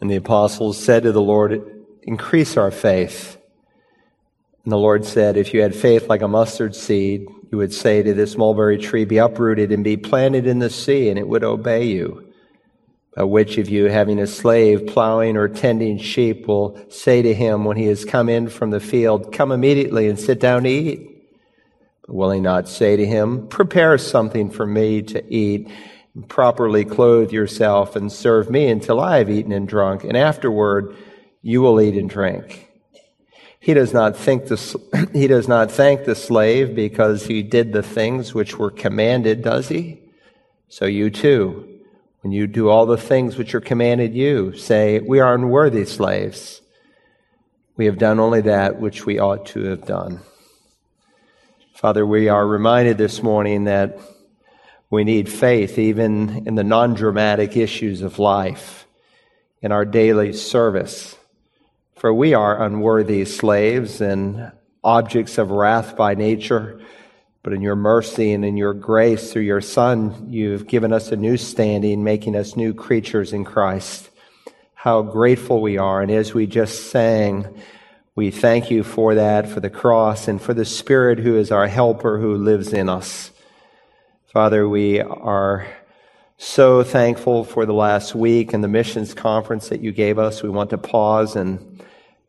And the apostles said to the Lord, Increase our faith. And the Lord said, If you had faith like a mustard seed, you would say to this mulberry tree, Be uprooted and be planted in the sea, and it would obey you. But which of you, having a slave plowing or tending sheep, will say to him when he has come in from the field, Come immediately and sit down to eat? But will he not say to him, Prepare something for me to eat? Properly clothe yourself and serve me until I have eaten and drunk, and afterward you will eat and drink. He does not think the, he does not thank the slave because he did the things which were commanded, does he? So you too, when you do all the things which are commanded you, say, we are unworthy slaves. We have done only that which we ought to have done. Father, we are reminded this morning that we need faith even in the non dramatic issues of life, in our daily service. For we are unworthy slaves and objects of wrath by nature, but in your mercy and in your grace through your Son, you've given us a new standing, making us new creatures in Christ. How grateful we are. And as we just sang, we thank you for that, for the cross, and for the Spirit who is our helper who lives in us. Father, we are so thankful for the last week and the missions conference that you gave us. We want to pause and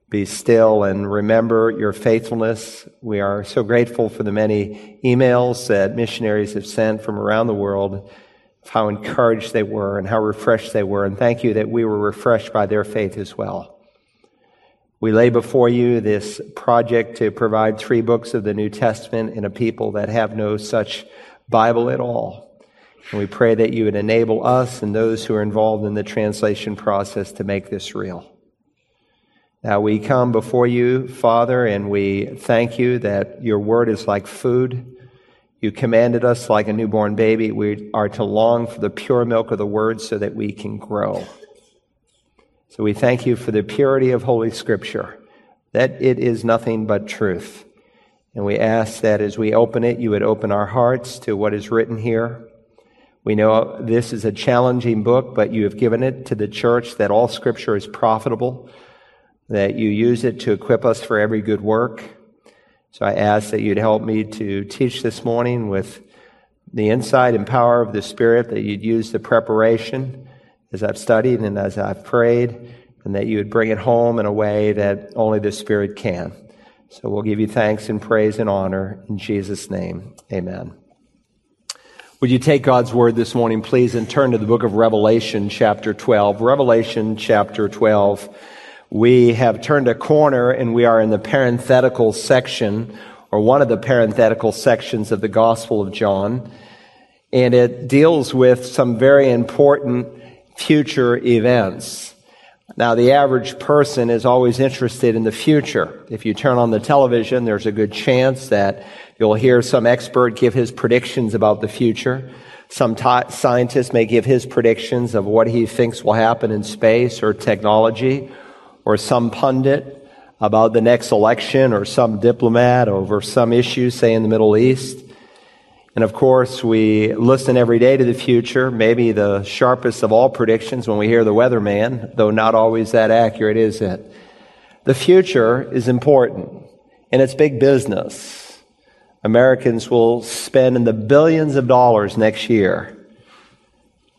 be still and remember your faithfulness. We are so grateful for the many emails that missionaries have sent from around the world of how encouraged they were and how refreshed they were. And thank you that we were refreshed by their faith as well. We lay before you this project to provide three books of the New Testament in a people that have no such Bible at all. And we pray that you would enable us and those who are involved in the translation process to make this real. Now we come before you, Father, and we thank you that your word is like food. You commanded us like a newborn baby. We are to long for the pure milk of the word so that we can grow. So we thank you for the purity of Holy Scripture, that it is nothing but truth. And we ask that as we open it, you would open our hearts to what is written here. We know this is a challenging book, but you have given it to the church that all scripture is profitable, that you use it to equip us for every good work. So I ask that you'd help me to teach this morning with the insight and power of the Spirit, that you'd use the preparation as I've studied and as I've prayed, and that you would bring it home in a way that only the Spirit can. So we'll give you thanks and praise and honor in Jesus' name. Amen. Would you take God's word this morning, please, and turn to the book of Revelation, chapter 12. Revelation, chapter 12. We have turned a corner and we are in the parenthetical section, or one of the parenthetical sections of the Gospel of John. And it deals with some very important future events. Now, the average person is always interested in the future. If you turn on the television, there's a good chance that you'll hear some expert give his predictions about the future. Some t- scientist may give his predictions of what he thinks will happen in space or technology, or some pundit about the next election, or some diplomat over some issue, say in the Middle East. And of course, we listen every day to the future, maybe the sharpest of all predictions when we hear the weatherman, though not always that accurate, is it? The future is important, and it's big business. Americans will spend in the billions of dollars next year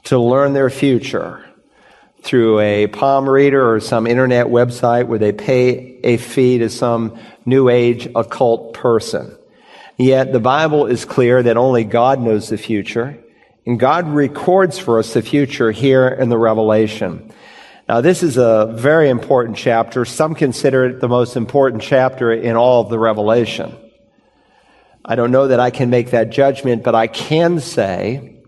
to learn their future through a palm reader or some internet website where they pay a fee to some new age occult person. Yet the Bible is clear that only God knows the future, and God records for us the future here in the Revelation. Now, this is a very important chapter. Some consider it the most important chapter in all of the Revelation. I don't know that I can make that judgment, but I can say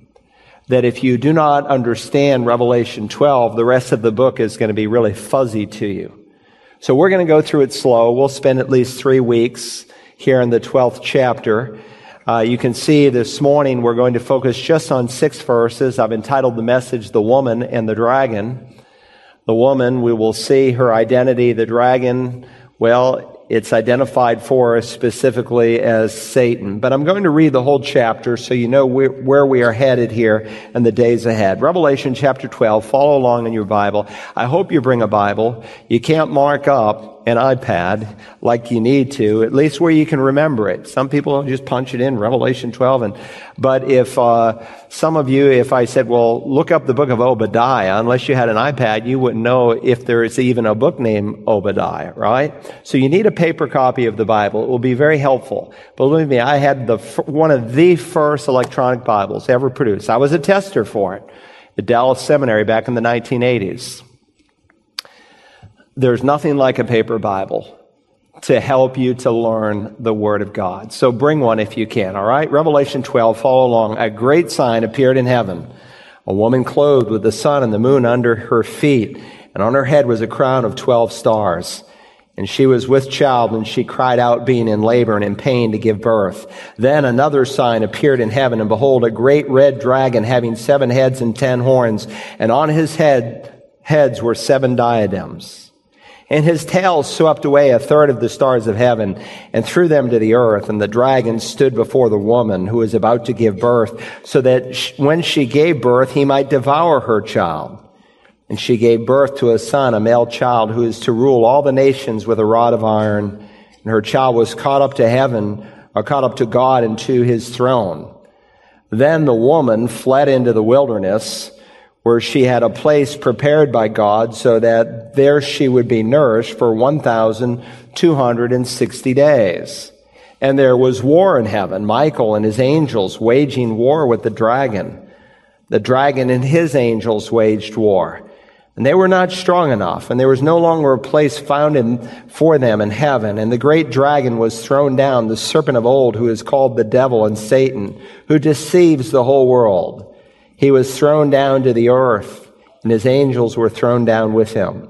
that if you do not understand Revelation 12, the rest of the book is going to be really fuzzy to you. So we're going to go through it slow. We'll spend at least three weeks here in the 12th chapter. Uh, you can see this morning we're going to focus just on six verses. I've entitled the message, The Woman and the Dragon. The woman, we will see her identity. The dragon, well, it's identified for us specifically as Satan. But I'm going to read the whole chapter so you know where we are headed here in the days ahead. Revelation chapter 12. Follow along in your Bible. I hope you bring a Bible. You can't mark up an iPad like you need to, at least where you can remember it. Some people just punch it in, Revelation 12. And, but if, uh, some of you, if I said, well, look up the book of Obadiah, unless you had an iPad, you wouldn't know if there is even a book named Obadiah, right? So you need a paper copy of the Bible. It will be very helpful. Believe me, I had the, one of the first electronic Bibles ever produced. I was a tester for it at Dallas Seminary back in the 1980s. There's nothing like a paper Bible to help you to learn the Word of God. So bring one if you can, all right? Revelation 12, follow along. A great sign appeared in heaven. A woman clothed with the sun and the moon under her feet, and on her head was a crown of 12 stars. And she was with child, and she cried out, being in labor and in pain to give birth. Then another sign appeared in heaven, and behold, a great red dragon having seven heads and ten horns, and on his head, heads were seven diadems and his tail swept away a third of the stars of heaven and threw them to the earth. And the dragon stood before the woman who was about to give birth so that when she gave birth, he might devour her child. And she gave birth to a son, a male child who is to rule all the nations with a rod of iron. And her child was caught up to heaven or caught up to God and to his throne. Then the woman fled into the wilderness where she had a place prepared by God so that there she would be nourished for 1,260 days. And there was war in heaven, Michael and his angels waging war with the dragon. The dragon and his angels waged war. And they were not strong enough, and there was no longer a place found in, for them in heaven. And the great dragon was thrown down, the serpent of old, who is called the devil and Satan, who deceives the whole world. He was thrown down to the earth, and his angels were thrown down with him.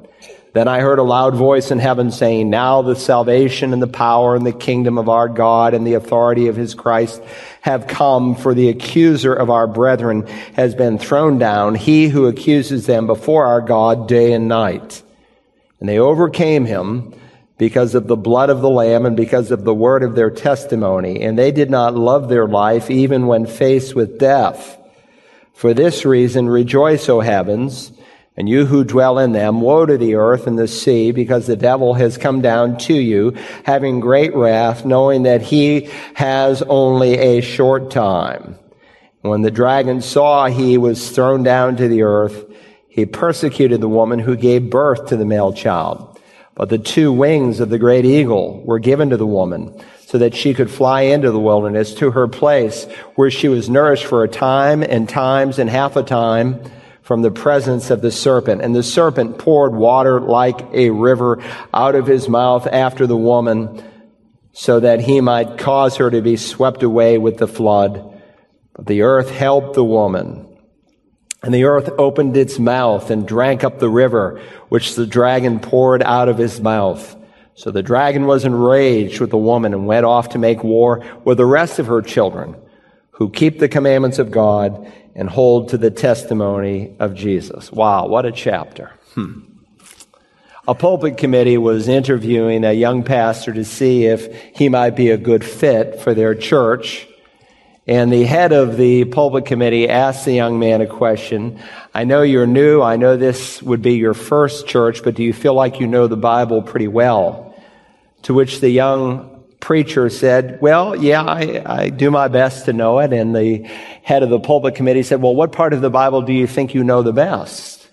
Then I heard a loud voice in heaven saying, Now the salvation and the power and the kingdom of our God and the authority of his Christ have come, for the accuser of our brethren has been thrown down, he who accuses them before our God day and night. And they overcame him because of the blood of the Lamb and because of the word of their testimony. And they did not love their life even when faced with death. For this reason, rejoice, O heavens, and you who dwell in them. Woe to the earth and the sea, because the devil has come down to you, having great wrath, knowing that he has only a short time. When the dragon saw he was thrown down to the earth, he persecuted the woman who gave birth to the male child. But the two wings of the great eagle were given to the woman so that she could fly into the wilderness to her place where she was nourished for a time and times and half a time from the presence of the serpent. And the serpent poured water like a river out of his mouth after the woman so that he might cause her to be swept away with the flood. But the earth helped the woman. And the earth opened its mouth and drank up the river which the dragon poured out of his mouth. So the dragon was enraged with the woman and went off to make war with the rest of her children who keep the commandments of God and hold to the testimony of Jesus. Wow, what a chapter. Hmm. A pulpit committee was interviewing a young pastor to see if he might be a good fit for their church. And the head of the pulpit committee asked the young man a question. I know you're new. I know this would be your first church, but do you feel like you know the Bible pretty well? To which the young preacher said, Well, yeah, I, I do my best to know it. And the head of the pulpit committee said, Well, what part of the Bible do you think you know the best?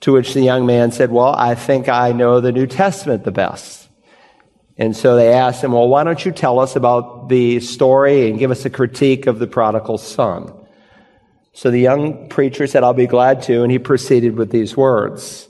To which the young man said, Well, I think I know the New Testament the best. And so they asked him, well, why don't you tell us about the story and give us a critique of the prodigal son? So the young preacher said, I'll be glad to. And he proceeded with these words.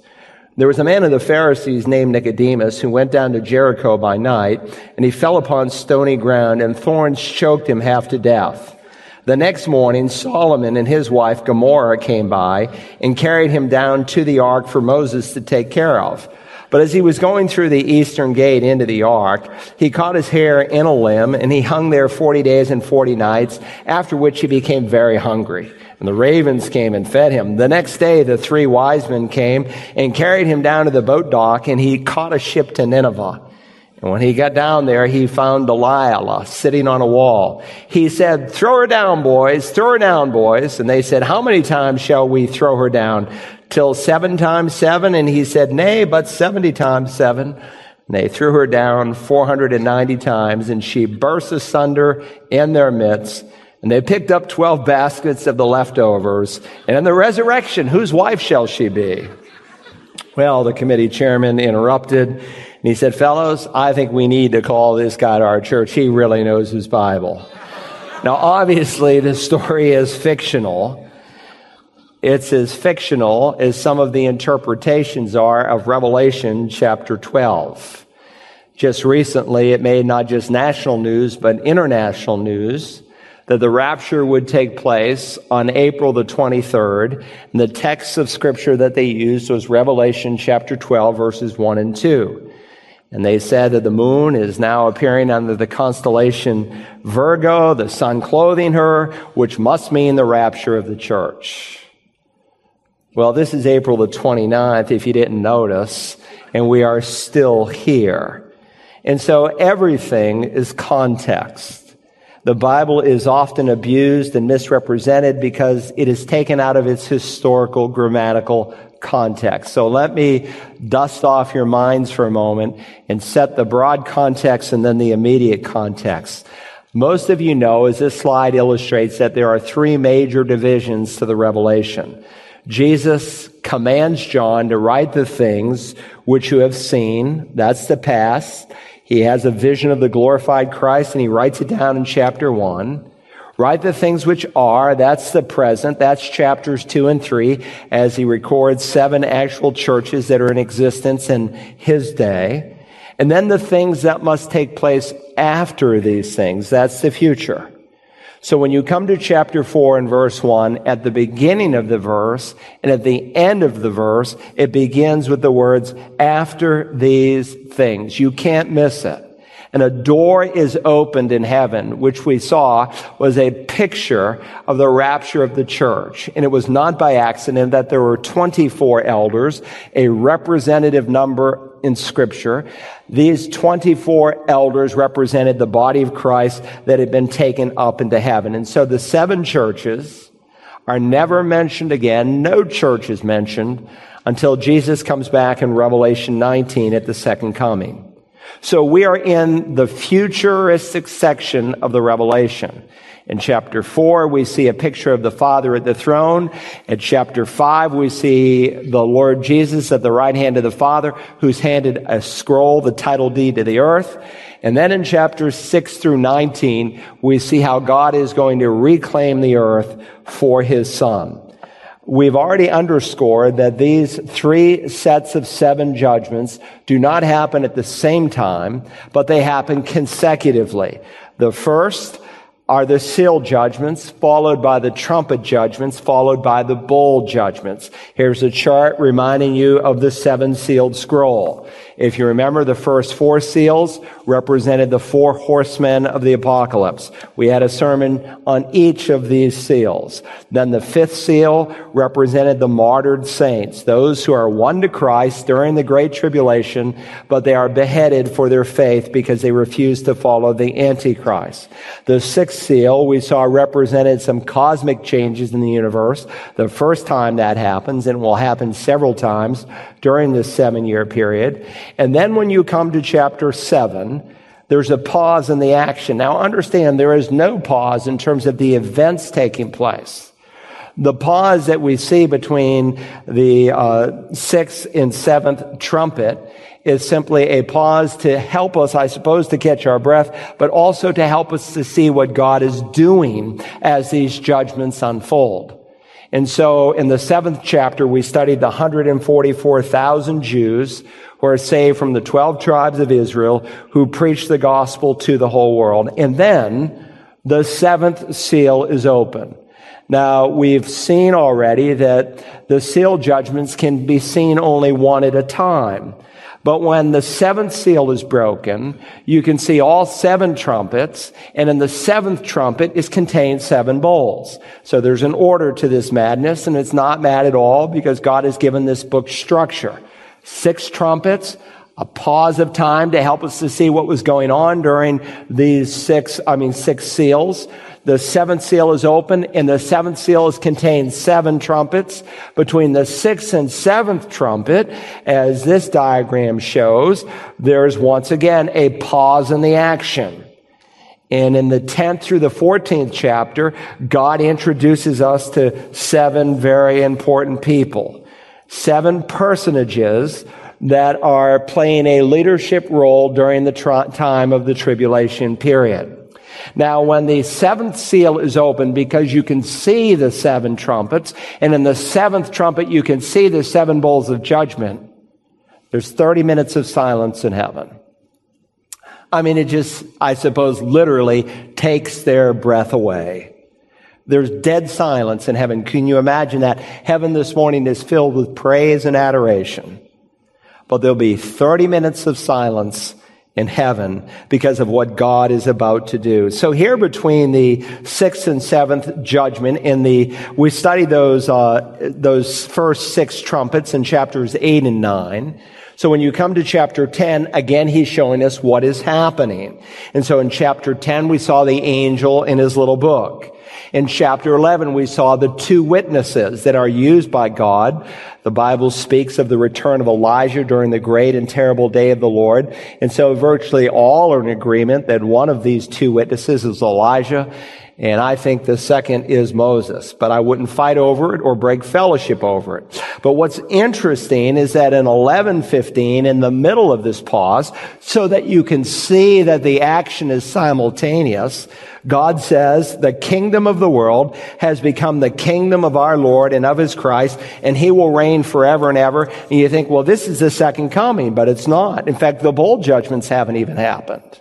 There was a man of the Pharisees named Nicodemus who went down to Jericho by night and he fell upon stony ground and thorns choked him half to death. The next morning, Solomon and his wife Gomorrah came by and carried him down to the ark for Moses to take care of. But as he was going through the eastern gate into the ark, he caught his hair in a limb and he hung there 40 days and 40 nights, after which he became very hungry. And the ravens came and fed him. The next day, the three wise men came and carried him down to the boat dock and he caught a ship to Nineveh. And when he got down there, he found Delilah sitting on a wall. He said, throw her down, boys, throw her down, boys. And they said, how many times shall we throw her down? Till seven times seven? And he said, nay, but 70 times seven. And they threw her down 490 times and she burst asunder in their midst. And they picked up 12 baskets of the leftovers. And in the resurrection, whose wife shall she be? Well, the committee chairman interrupted and he said, Fellows, I think we need to call this guy to our church. He really knows his Bible. Now, obviously, the story is fictional. It's as fictional as some of the interpretations are of Revelation chapter 12. Just recently, it made not just national news, but international news that the rapture would take place on April the 23rd. And the text of scripture that they used was Revelation chapter 12, verses 1 and 2. And they said that the moon is now appearing under the constellation Virgo, the sun clothing her, which must mean the rapture of the church. Well, this is April the 29th, if you didn't notice, and we are still here. And so everything is context. The Bible is often abused and misrepresented because it is taken out of its historical grammatical context. So let me dust off your minds for a moment and set the broad context and then the immediate context. Most of you know, as this slide illustrates, that there are three major divisions to the revelation. Jesus commands John to write the things which you have seen. That's the past. He has a vision of the glorified Christ and he writes it down in chapter one. Write the things which are, that's the present, that's chapters two and three, as he records seven actual churches that are in existence in his day. And then the things that must take place after these things, that's the future. So when you come to chapter four and verse one, at the beginning of the verse and at the end of the verse, it begins with the words, after these things. You can't miss it and a door is opened in heaven, which we saw was a picture of the rapture of the church. And it was not by accident that there were 24 elders, a representative number in scripture. These 24 elders represented the body of Christ that had been taken up into heaven. And so the seven churches are never mentioned again. No church is mentioned until Jesus comes back in Revelation 19 at the second coming. So we are in the futuristic section of the Revelation. In chapter four, we see a picture of the Father at the throne. In chapter five, we see the Lord Jesus at the right hand of the Father, who's handed a scroll, the title deed to the earth. And then in chapters six through 19, we see how God is going to reclaim the earth for his son. We've already underscored that these three sets of seven judgments do not happen at the same time, but they happen consecutively. The first are the seal judgments, followed by the trumpet judgments, followed by the bowl judgments. Here's a chart reminding you of the seven sealed scroll. If you remember, the first four seals represented the four horsemen of the apocalypse. We had a sermon on each of these seals. Then the fifth seal represented the martyred saints, those who are won to Christ during the great tribulation, but they are beheaded for their faith because they refuse to follow the Antichrist. The sixth seal we saw represented some cosmic changes in the universe. The first time that happens, and will happen several times during this seven year period. And then when you come to chapter 7, there's a pause in the action. Now understand there is no pause in terms of the events taking place. The pause that we see between the uh, sixth and seventh trumpet is simply a pause to help us, I suppose, to catch our breath, but also to help us to see what God is doing as these judgments unfold. And so in the seventh chapter, we studied the 144,000 Jews who are saved from the 12 tribes of Israel who preach the gospel to the whole world. And then the seventh seal is open. Now, we've seen already that the seal judgments can be seen only one at a time. But when the seventh seal is broken, you can see all seven trumpets, and in the seventh trumpet is contained seven bowls. So there's an order to this madness, and it's not mad at all because God has given this book structure. Six trumpets, a pause of time to help us to see what was going on during these six, I mean, six seals. The seventh seal is open and the seventh seal is contains seven trumpets. Between the sixth and seventh trumpet, as this diagram shows, there's once again a pause in the action. And in the 10th through the 14th chapter, God introduces us to seven very important people. Seven personages that are playing a leadership role during the time of the tribulation period. Now, when the seventh seal is opened, because you can see the seven trumpets, and in the seventh trumpet you can see the seven bowls of judgment, there's 30 minutes of silence in heaven. I mean, it just, I suppose, literally takes their breath away. There's dead silence in heaven. Can you imagine that? Heaven this morning is filled with praise and adoration. But there'll be 30 minutes of silence in heaven because of what God is about to do. So here between the sixth and seventh judgment in the, we studied those, uh, those first six trumpets in chapters eight and nine. So when you come to chapter 10, again, he's showing us what is happening. And so in chapter 10, we saw the angel in his little book. In chapter 11, we saw the two witnesses that are used by God. The Bible speaks of the return of Elijah during the great and terrible day of the Lord. And so virtually all are in agreement that one of these two witnesses is Elijah and I think the second is Moses, but I wouldn't fight over it or break fellowship over it. But what's interesting is that in 1115, in the middle of this pause, so that you can see that the action is simultaneous, God says the kingdom of the world has become the kingdom of our Lord and of his Christ, and he will reign forever and ever. And you think, well, this is the second coming, but it's not. In fact, the bold judgments haven't even happened.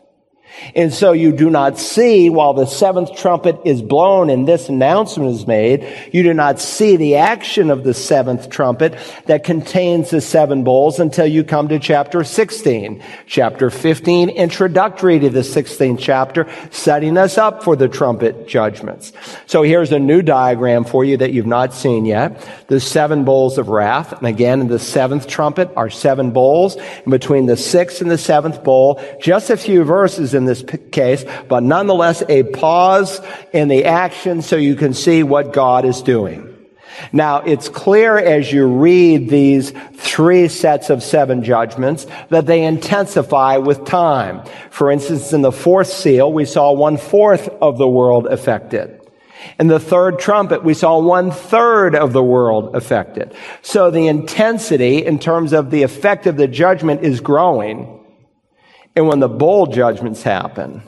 And so you do not see while the seventh trumpet is blown and this announcement is made, you do not see the action of the seventh trumpet that contains the seven bowls until you come to chapter 16. Chapter 15, introductory to the 16th chapter, setting us up for the trumpet judgments. So here's a new diagram for you that you've not seen yet. The seven bowls of wrath. And again, in the seventh trumpet are seven bowls. And between the sixth and the seventh bowl, just a few verses in in this case, but nonetheless a pause in the action so you can see what God is doing. Now, it's clear as you read these three sets of seven judgments that they intensify with time. For instance, in the fourth seal, we saw one fourth of the world affected. In the third trumpet, we saw one third of the world affected. So the intensity in terms of the effect of the judgment is growing. And when the bowl judgments happen,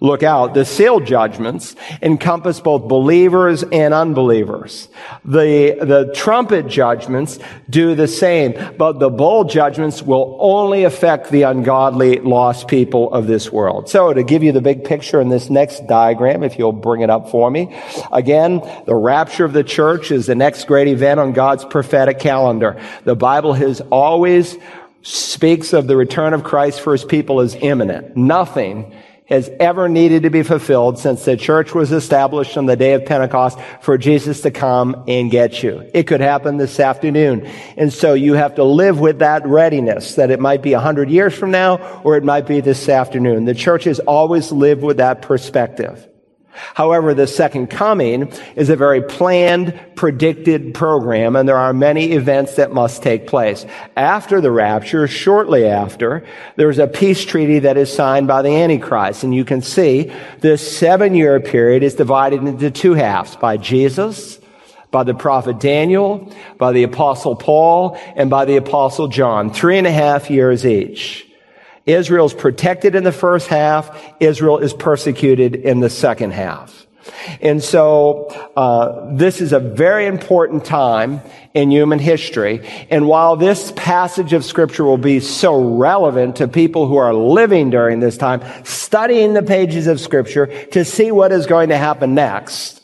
look out. The seal judgments encompass both believers and unbelievers. The, the trumpet judgments do the same, but the bowl judgments will only affect the ungodly lost people of this world. So to give you the big picture in this next diagram, if you'll bring it up for me. Again, the rapture of the church is the next great event on God's prophetic calendar. The Bible has always speaks of the return of Christ for his people as imminent. Nothing has ever needed to be fulfilled since the church was established on the day of Pentecost for Jesus to come and get you. It could happen this afternoon. And so you have to live with that readiness that it might be a hundred years from now or it might be this afternoon. The church has always lived with that perspective. However, the second coming is a very planned, predicted program, and there are many events that must take place. After the rapture, shortly after, there's a peace treaty that is signed by the Antichrist. And you can see this seven year period is divided into two halves by Jesus, by the prophet Daniel, by the apostle Paul, and by the apostle John. Three and a half years each. Israel's protected in the first half. Israel is persecuted in the second half. And so, uh, this is a very important time in human history. And while this passage of scripture will be so relevant to people who are living during this time, studying the pages of scripture to see what is going to happen next,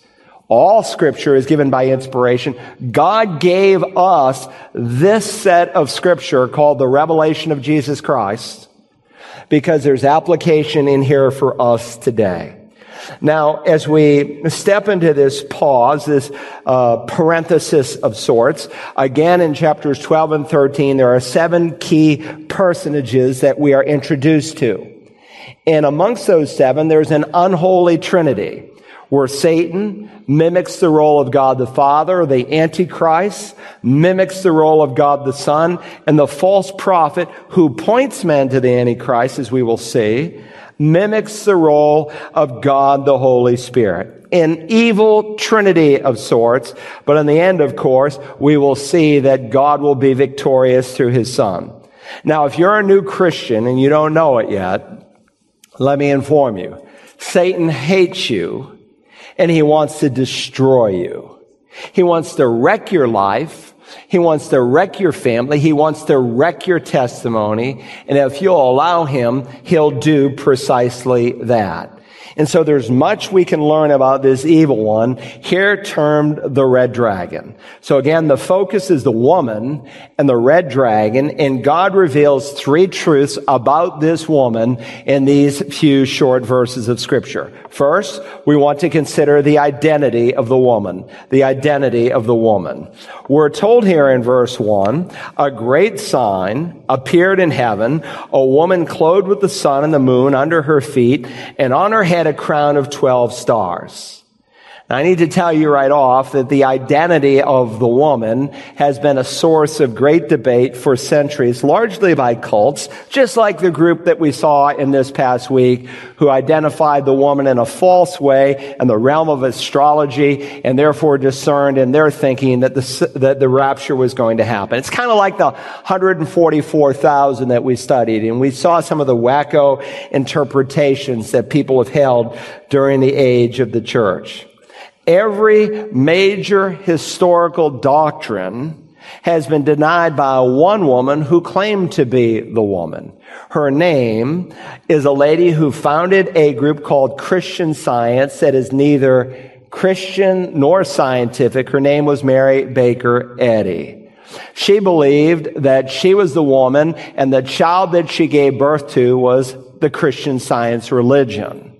all scripture is given by inspiration. God gave us this set of scripture called the revelation of Jesus Christ because there's application in here for us today. Now, as we step into this pause, this uh, parenthesis of sorts, again in chapters 12 and 13, there are seven key personages that we are introduced to. And amongst those seven, there's an unholy trinity where Satan mimics the role of God the Father, the Antichrist mimics the role of God the Son, and the false prophet who points men to the Antichrist, as we will see, mimics the role of God the Holy Spirit. An evil trinity of sorts, but in the end, of course, we will see that God will be victorious through his Son. Now, if you're a new Christian and you don't know it yet, let me inform you. Satan hates you and he wants to destroy you. He wants to wreck your life. He wants to wreck your family. He wants to wreck your testimony. And if you'll allow him, he'll do precisely that. And so there's much we can learn about this evil one, here termed the red dragon. So again, the focus is the woman and the red dragon, and God reveals three truths about this woman in these few short verses of scripture. First, we want to consider the identity of the woman. The identity of the woman. We're told here in verse one, a great sign appeared in heaven, a woman clothed with the sun and the moon under her feet, and on her head a crown of 12 stars. I need to tell you right off that the identity of the woman has been a source of great debate for centuries, largely by cults, just like the group that we saw in this past week who identified the woman in a false way in the realm of astrology and therefore discerned in their thinking that the, that the rapture was going to happen. It's kind of like the 144,000 that we studied and we saw some of the wacko interpretations that people have held during the age of the church. Every major historical doctrine has been denied by one woman who claimed to be the woman. Her name is a lady who founded a group called Christian Science that is neither Christian nor scientific. Her name was Mary Baker Eddy. She believed that she was the woman and the child that she gave birth to was the Christian science religion.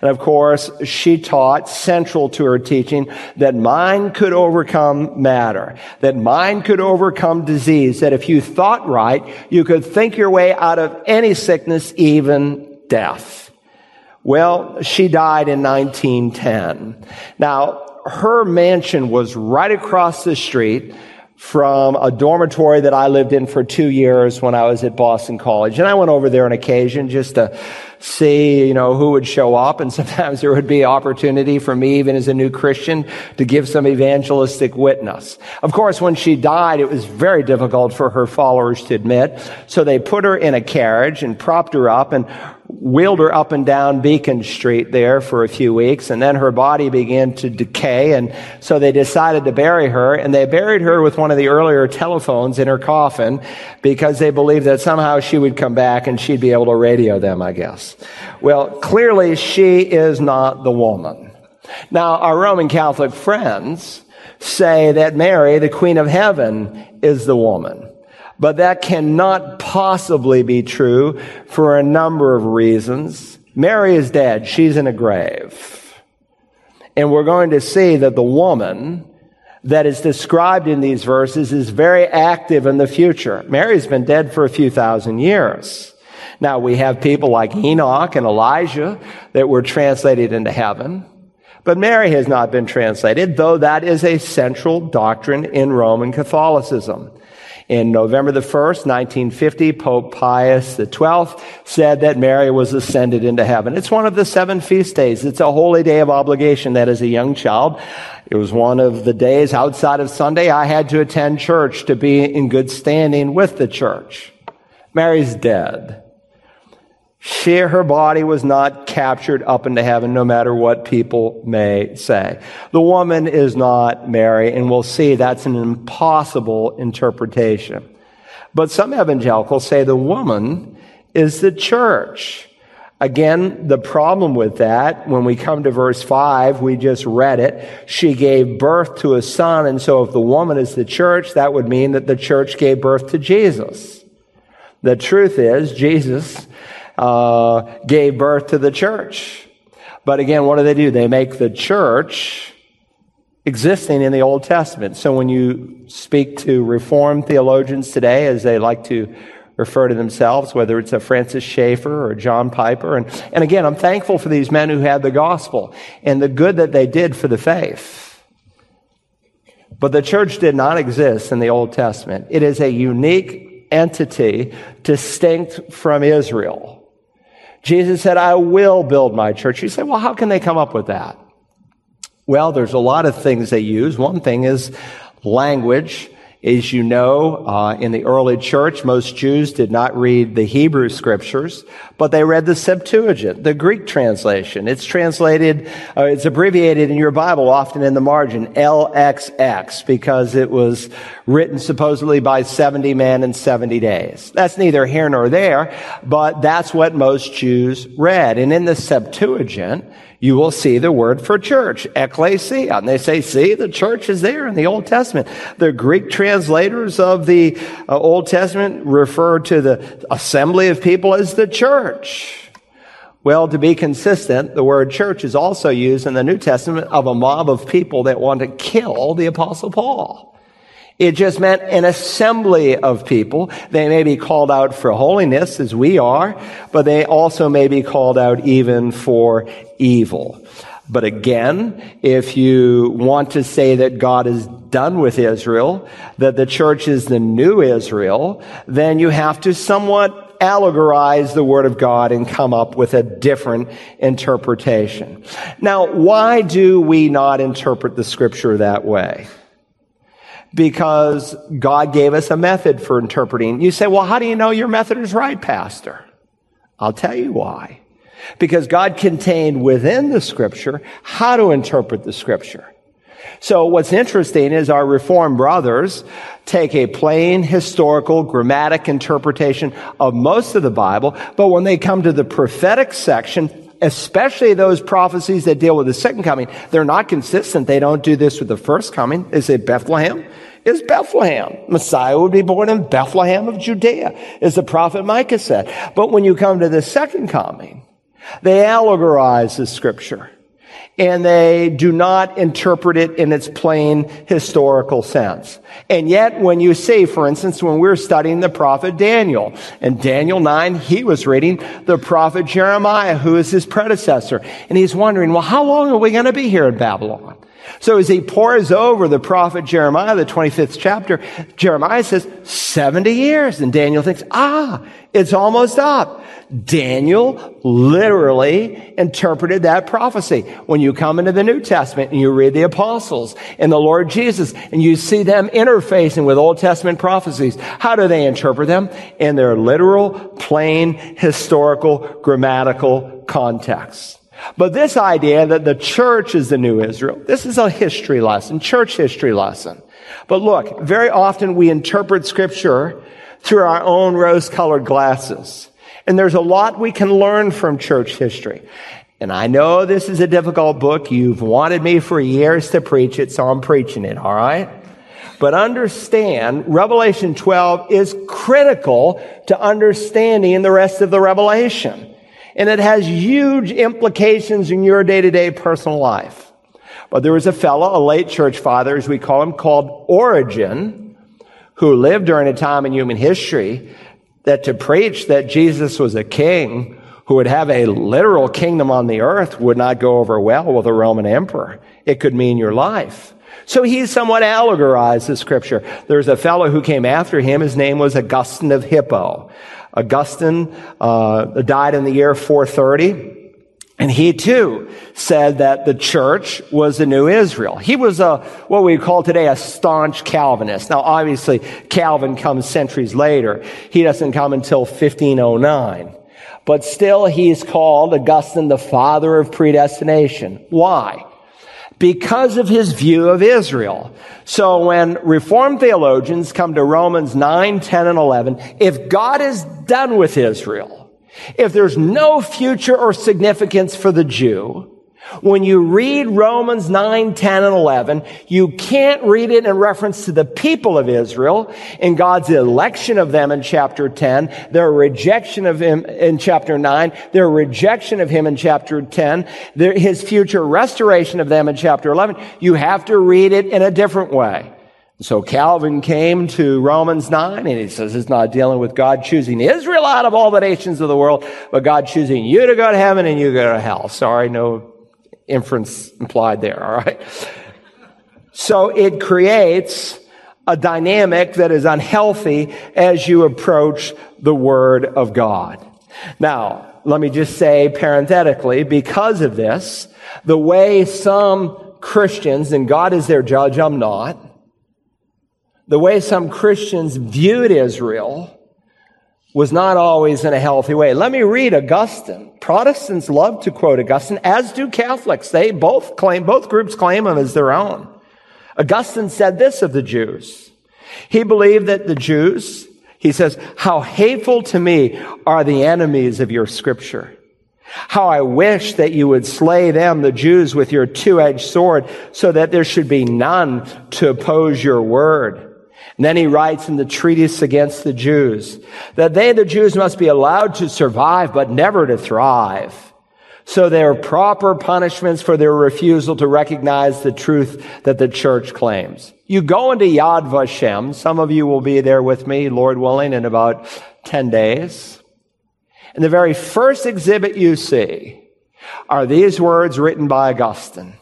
And of course, she taught central to her teaching that mind could overcome matter, that mind could overcome disease, that if you thought right, you could think your way out of any sickness, even death. Well, she died in 1910. Now, her mansion was right across the street from a dormitory that I lived in for two years when I was at Boston College. And I went over there on occasion just to see, you know, who would show up. And sometimes there would be opportunity for me, even as a new Christian, to give some evangelistic witness. Of course, when she died, it was very difficult for her followers to admit. So they put her in a carriage and propped her up and wheeled her up and down Beacon Street there for a few weeks, and then her body began to decay, and so they decided to bury her, and they buried her with one of the earlier telephones in her coffin because they believed that somehow she would come back and she'd be able to radio them, I guess. Well, clearly she is not the woman. Now, our Roman Catholic friends say that Mary, the Queen of Heaven, is the woman. But that cannot possibly be true for a number of reasons. Mary is dead. She's in a grave. And we're going to see that the woman that is described in these verses is very active in the future. Mary's been dead for a few thousand years. Now we have people like Enoch and Elijah that were translated into heaven. But Mary has not been translated, though that is a central doctrine in Roman Catholicism. In November the 1st, 1950, Pope Pius XII said that Mary was ascended into heaven. It's one of the seven feast days. It's a holy day of obligation that as a young child, it was one of the days outside of Sunday I had to attend church to be in good standing with the church. Mary's dead. She, her body was not captured up into heaven, no matter what people may say. The woman is not Mary, and we'll see that's an impossible interpretation. But some evangelicals say the woman is the church. Again, the problem with that, when we come to verse 5, we just read it. She gave birth to a son, and so if the woman is the church, that would mean that the church gave birth to Jesus. The truth is, Jesus uh, gave birth to the church. But again, what do they do? They make the church existing in the Old Testament. So when you speak to Reformed theologians today, as they like to refer to themselves, whether it's a Francis Schaeffer or John Piper, and, and again, I'm thankful for these men who had the gospel and the good that they did for the faith. But the church did not exist in the Old Testament. It is a unique entity distinct from Israel. Jesus said, I will build my church. You say, well, how can they come up with that? Well, there's a lot of things they use. One thing is language. As you know, uh, in the early church, most Jews did not read the Hebrew scriptures, but they read the Septuagint, the Greek translation. It's translated, uh, it's abbreviated in your Bible often in the margin, LXX, because it was written supposedly by 70 men in 70 days. That's neither here nor there, but that's what most Jews read. And in the Septuagint, you will see the word for church, ecclesia. And they say, see, the church is there in the Old Testament. The Greek translators of the uh, Old Testament refer to the assembly of people as the church. Well, to be consistent, the word church is also used in the New Testament of a mob of people that want to kill the apostle Paul. It just meant an assembly of people. They may be called out for holiness as we are, but they also may be called out even for evil. But again, if you want to say that God is done with Israel, that the church is the new Israel, then you have to somewhat allegorize the Word of God and come up with a different interpretation. Now, why do we not interpret the Scripture that way? Because God gave us a method for interpreting. You say, well, how do you know your method is right, Pastor? I'll tell you why. Because God contained within the scripture how to interpret the scripture. So what's interesting is our Reformed brothers take a plain historical grammatic interpretation of most of the Bible, but when they come to the prophetic section, especially those prophecies that deal with the second coming, they're not consistent. They don't do this with the first coming. They say Bethlehem is Bethlehem. Messiah would be born in Bethlehem of Judea, as the prophet Micah said. But when you come to the second coming, they allegorize the scripture and they do not interpret it in its plain historical sense. And yet, when you see, for instance, when we're studying the prophet Daniel, in Daniel 9, he was reading the prophet Jeremiah, who is his predecessor. And he's wondering, well, how long are we going to be here in Babylon? So as he pores over the prophet Jeremiah, the 25th chapter, Jeremiah says 70 years. And Daniel thinks, ah, it's almost up. Daniel literally interpreted that prophecy. When you come into the New Testament and you read the apostles and the Lord Jesus and you see them interfacing with Old Testament prophecies, how do they interpret them? In their literal, plain, historical, grammatical context. But this idea that the church is the new Israel, this is a history lesson, church history lesson. But look, very often we interpret scripture through our own rose colored glasses. And there's a lot we can learn from church history. And I know this is a difficult book. You've wanted me for years to preach it, so I'm preaching it, all right? But understand, Revelation 12 is critical to understanding the rest of the Revelation and it has huge implications in your day-to-day personal life. But there was a fellow, a late church father, as we call him, called Origen, who lived during a time in human history that to preach that Jesus was a king who would have a literal kingdom on the earth would not go over well with a Roman emperor. It could mean your life. So he somewhat allegorized the scripture. There's a fellow who came after him. His name was Augustine of Hippo. Augustine uh, died in the year 430. And he too said that the church was the new Israel. He was a, what we call today a staunch Calvinist. Now obviously Calvin comes centuries later. He doesn't come until 1509. But still he's called Augustine the father of predestination. Why? Because of his view of Israel. So when Reformed theologians come to Romans 9, 10, and 11, if God is done with Israel, if there's no future or significance for the Jew, When you read Romans 9, 10, and 11, you can't read it in reference to the people of Israel in God's election of them in chapter 10, their rejection of him in chapter 9, their rejection of him in chapter 10, their, his future restoration of them in chapter 11. You have to read it in a different way. So Calvin came to Romans 9 and he says it's not dealing with God choosing Israel out of all the nations of the world, but God choosing you to go to heaven and you go to hell. Sorry, no inference implied there, all right? So it creates a dynamic that is unhealthy as you approach the Word of God. Now, let me just say parenthetically, because of this, the way some Christians, and God is their judge, I'm not, the way some Christians viewed Israel was not always in a healthy way. Let me read Augustine. Protestants love to quote Augustine, as do Catholics. They both claim, both groups claim him as their own. Augustine said this of the Jews. He believed that the Jews, he says, how hateful to me are the enemies of your scripture. How I wish that you would slay them, the Jews, with your two-edged sword, so that there should be none to oppose your word. And then he writes in the treatise against the Jews that they, the Jews, must be allowed to survive, but never to thrive. So there are proper punishments for their refusal to recognize the truth that the church claims. You go into Yad Vashem. Some of you will be there with me, Lord willing, in about 10 days. And the very first exhibit you see are these words written by Augustine.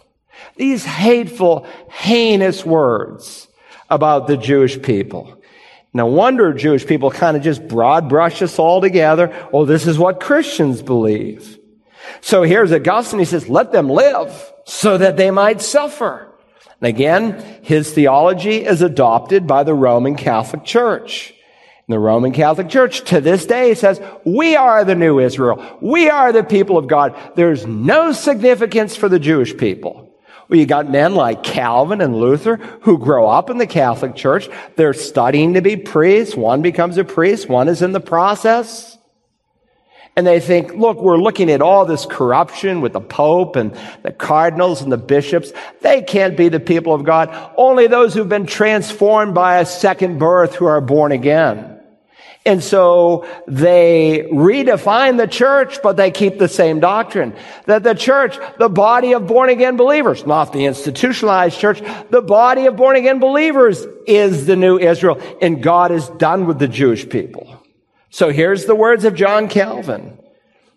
These hateful, heinous words about the Jewish people. No wonder Jewish people kind of just broad brush us all together. Oh, this is what Christians believe. So here's Augustine. He says, let them live so that they might suffer. And again, his theology is adopted by the Roman Catholic Church. And the Roman Catholic Church to this day says, we are the new Israel. We are the people of God. There's no significance for the Jewish people. Well, you got men like Calvin and Luther who grow up in the Catholic Church. They're studying to be priests. One becomes a priest. One is in the process. And they think, look, we're looking at all this corruption with the Pope and the cardinals and the bishops. They can't be the people of God. Only those who've been transformed by a second birth who are born again. And so they redefine the church, but they keep the same doctrine. That the church, the body of born again believers, not the institutionalized church, the body of born again believers is the new Israel, and God is done with the Jewish people. So here's the words of John Calvin.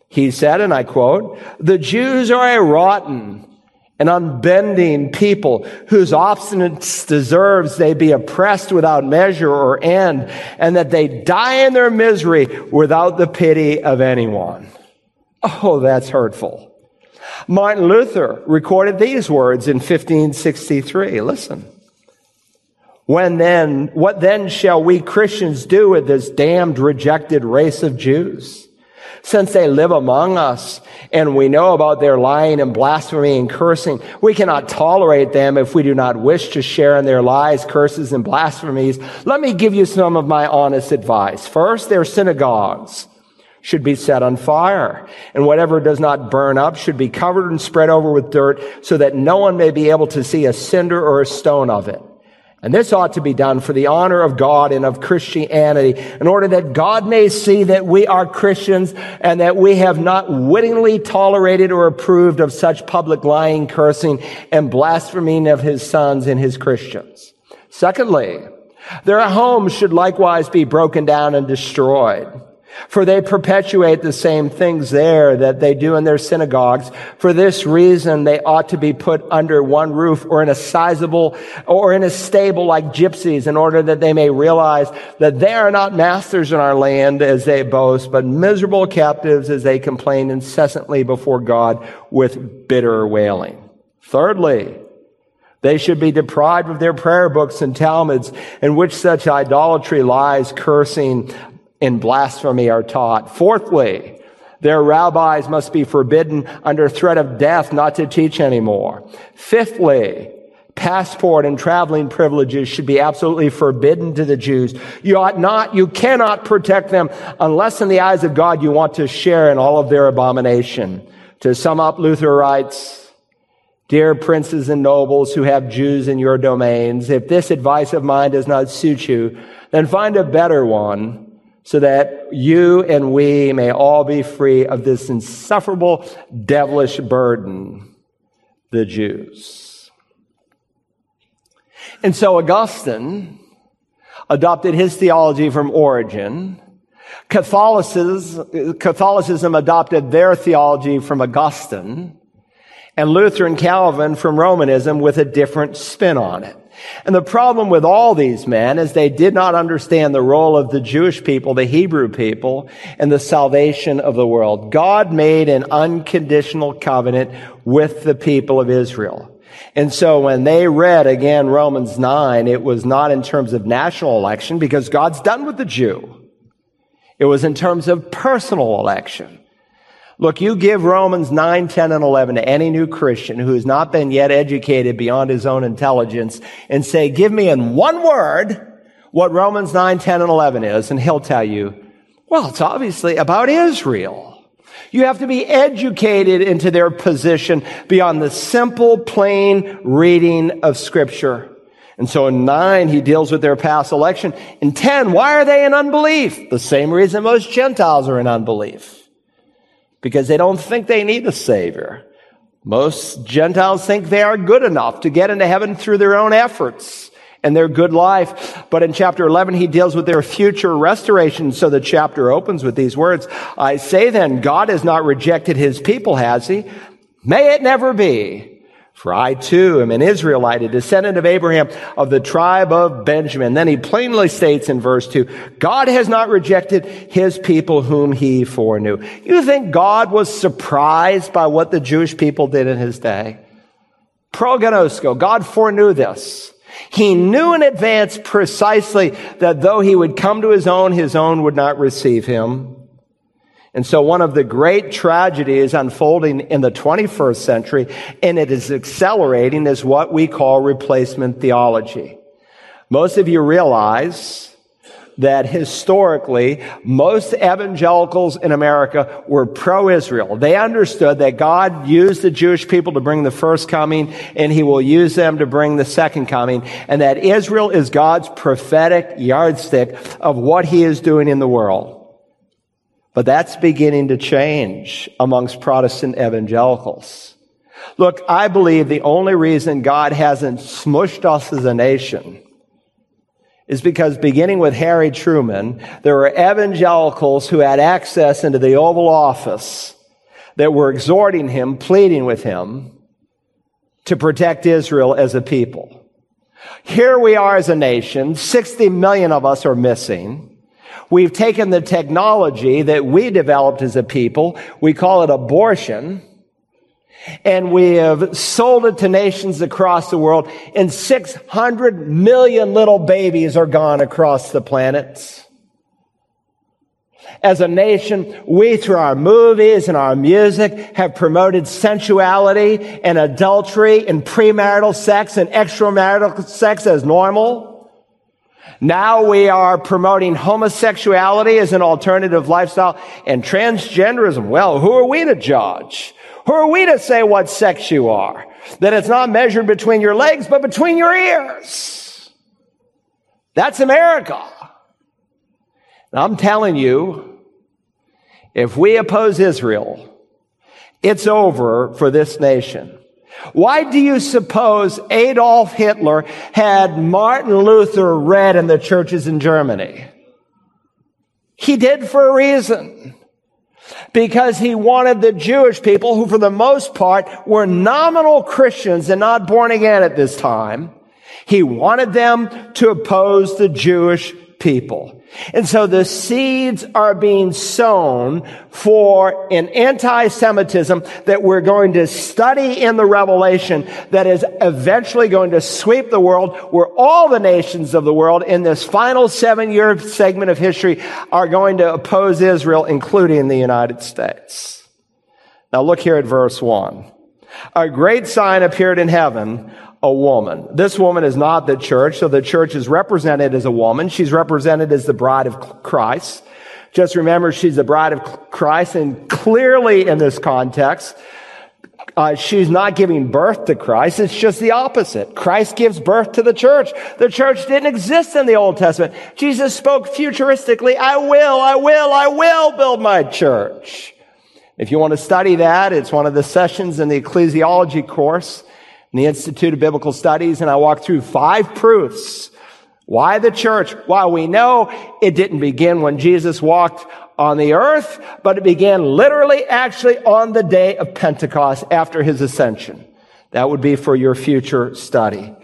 He said, and I quote, the Jews are a rotten, an unbending people whose obstinance deserves they be oppressed without measure or end, and that they die in their misery without the pity of anyone. Oh, that's hurtful. Martin Luther recorded these words in 1563. Listen. When then, what then shall we Christians do with this damned, rejected race of Jews? Since they live among us and we know about their lying and blasphemy and cursing. We cannot tolerate them if we do not wish to share in their lies, curses, and blasphemies. Let me give you some of my honest advice. First, their synagogues should be set on fire, and whatever does not burn up should be covered and spread over with dirt so that no one may be able to see a cinder or a stone of it. And this ought to be done for the honor of God and of Christianity in order that God may see that we are Christians and that we have not wittingly tolerated or approved of such public lying, cursing, and blaspheming of his sons and his Christians. Secondly, their homes should likewise be broken down and destroyed. For they perpetuate the same things there that they do in their synagogues. For this reason, they ought to be put under one roof or in a sizable or in a stable like gypsies in order that they may realize that they are not masters in our land as they boast, but miserable captives as they complain incessantly before God with bitter wailing. Thirdly, they should be deprived of their prayer books and Talmuds in which such idolatry lies, cursing, in blasphemy are taught. Fourthly, their rabbis must be forbidden under threat of death not to teach anymore. Fifthly, passport and traveling privileges should be absolutely forbidden to the Jews. You ought not, you cannot protect them unless in the eyes of God you want to share in all of their abomination. To sum up, Luther writes, Dear princes and nobles who have Jews in your domains, if this advice of mine does not suit you, then find a better one so that you and we may all be free of this insufferable devilish burden, the Jews. And so Augustine adopted his theology from Origen. Catholicism, Catholicism adopted their theology from Augustine and Luther and Calvin from Romanism with a different spin on it. And the problem with all these men is they did not understand the role of the Jewish people, the Hebrew people, and the salvation of the world. God made an unconditional covenant with the people of Israel. And so when they read again Romans 9, it was not in terms of national election because God's done with the Jew. It was in terms of personal election. Look, you give Romans 9, 10, and 11 to any new Christian who has not been yet educated beyond his own intelligence and say, give me in one word what Romans 9, 10, and 11 is, and he'll tell you, well, it's obviously about Israel. You have to be educated into their position beyond the simple, plain reading of scripture. And so in nine, he deals with their past election. In ten, why are they in unbelief? The same reason most Gentiles are in unbelief because they don't think they need a Savior. Most Gentiles think they are good enough to get into heaven through their own efforts and their good life. But in chapter 11, he deals with their future restoration. So the chapter opens with these words. I say then, God has not rejected his people, has he? May it never be. For I too am an Israelite, a descendant of Abraham of the tribe of Benjamin. Then he plainly states in verse 2, God has not rejected his people whom he foreknew. You think God was surprised by what the Jewish people did in his day? Prognosko, God foreknew this. He knew in advance precisely that though he would come to his own, his own would not receive him. And so one of the great tragedies unfolding in the 21st century, and it is accelerating, is what we call replacement theology. Most of you realize that historically, most evangelicals in America were pro-Israel. They understood that God used the Jewish people to bring the first coming, and He will use them to bring the second coming, and that Israel is God's prophetic yardstick of what He is doing in the world. But that's beginning to change amongst Protestant evangelicals. Look, I believe the only reason God hasn't smushed us as a nation is because beginning with Harry Truman, there were evangelicals who had access into the Oval Office that were exhorting him, pleading with him to protect Israel as a people. Here we are as a nation, 60 million of us are missing. We've taken the technology that we developed as a people, we call it abortion, and we have sold it to nations across the world, and 600 million little babies are gone across the planet. As a nation, we, through our movies and our music, have promoted sensuality and adultery and premarital sex and extramarital sex as normal. Now we are promoting homosexuality as an alternative lifestyle and transgenderism. Well, who are we to judge? Who are we to say what sex you are? That it's not measured between your legs, but between your ears. That's America. And I'm telling you, if we oppose Israel, it's over for this nation. Why do you suppose Adolf Hitler had Martin Luther read in the churches in Germany? He did for a reason. Because he wanted the Jewish people, who for the most part were nominal Christians and not born again at this time, he wanted them to oppose the Jewish people. And so the seeds are being sown for an anti-Semitism that we're going to study in the Revelation that is eventually going to sweep the world where all the nations of the world in this final seven year segment of history are going to oppose Israel, including the United States. Now look here at verse one. A great sign appeared in heaven, a woman. This woman is not the church, so the church is represented as a woman. She's represented as the bride of Christ. Just remember she's the bride of Christ, and clearly in this context, uh, she's not giving birth to Christ. It's just the opposite. Christ gives birth to the church. The church didn't exist in the Old Testament. Jesus spoke futuristically, I will, I will, I will build my church. If you want to study that, it's one of the sessions in the ecclesiology course in the Institute of Biblical Studies, and I walk through five proofs why the church? Well, we know it didn't begin when Jesus walked on the earth, but it began literally actually on the day of Pentecost after his ascension. That would be for your future study.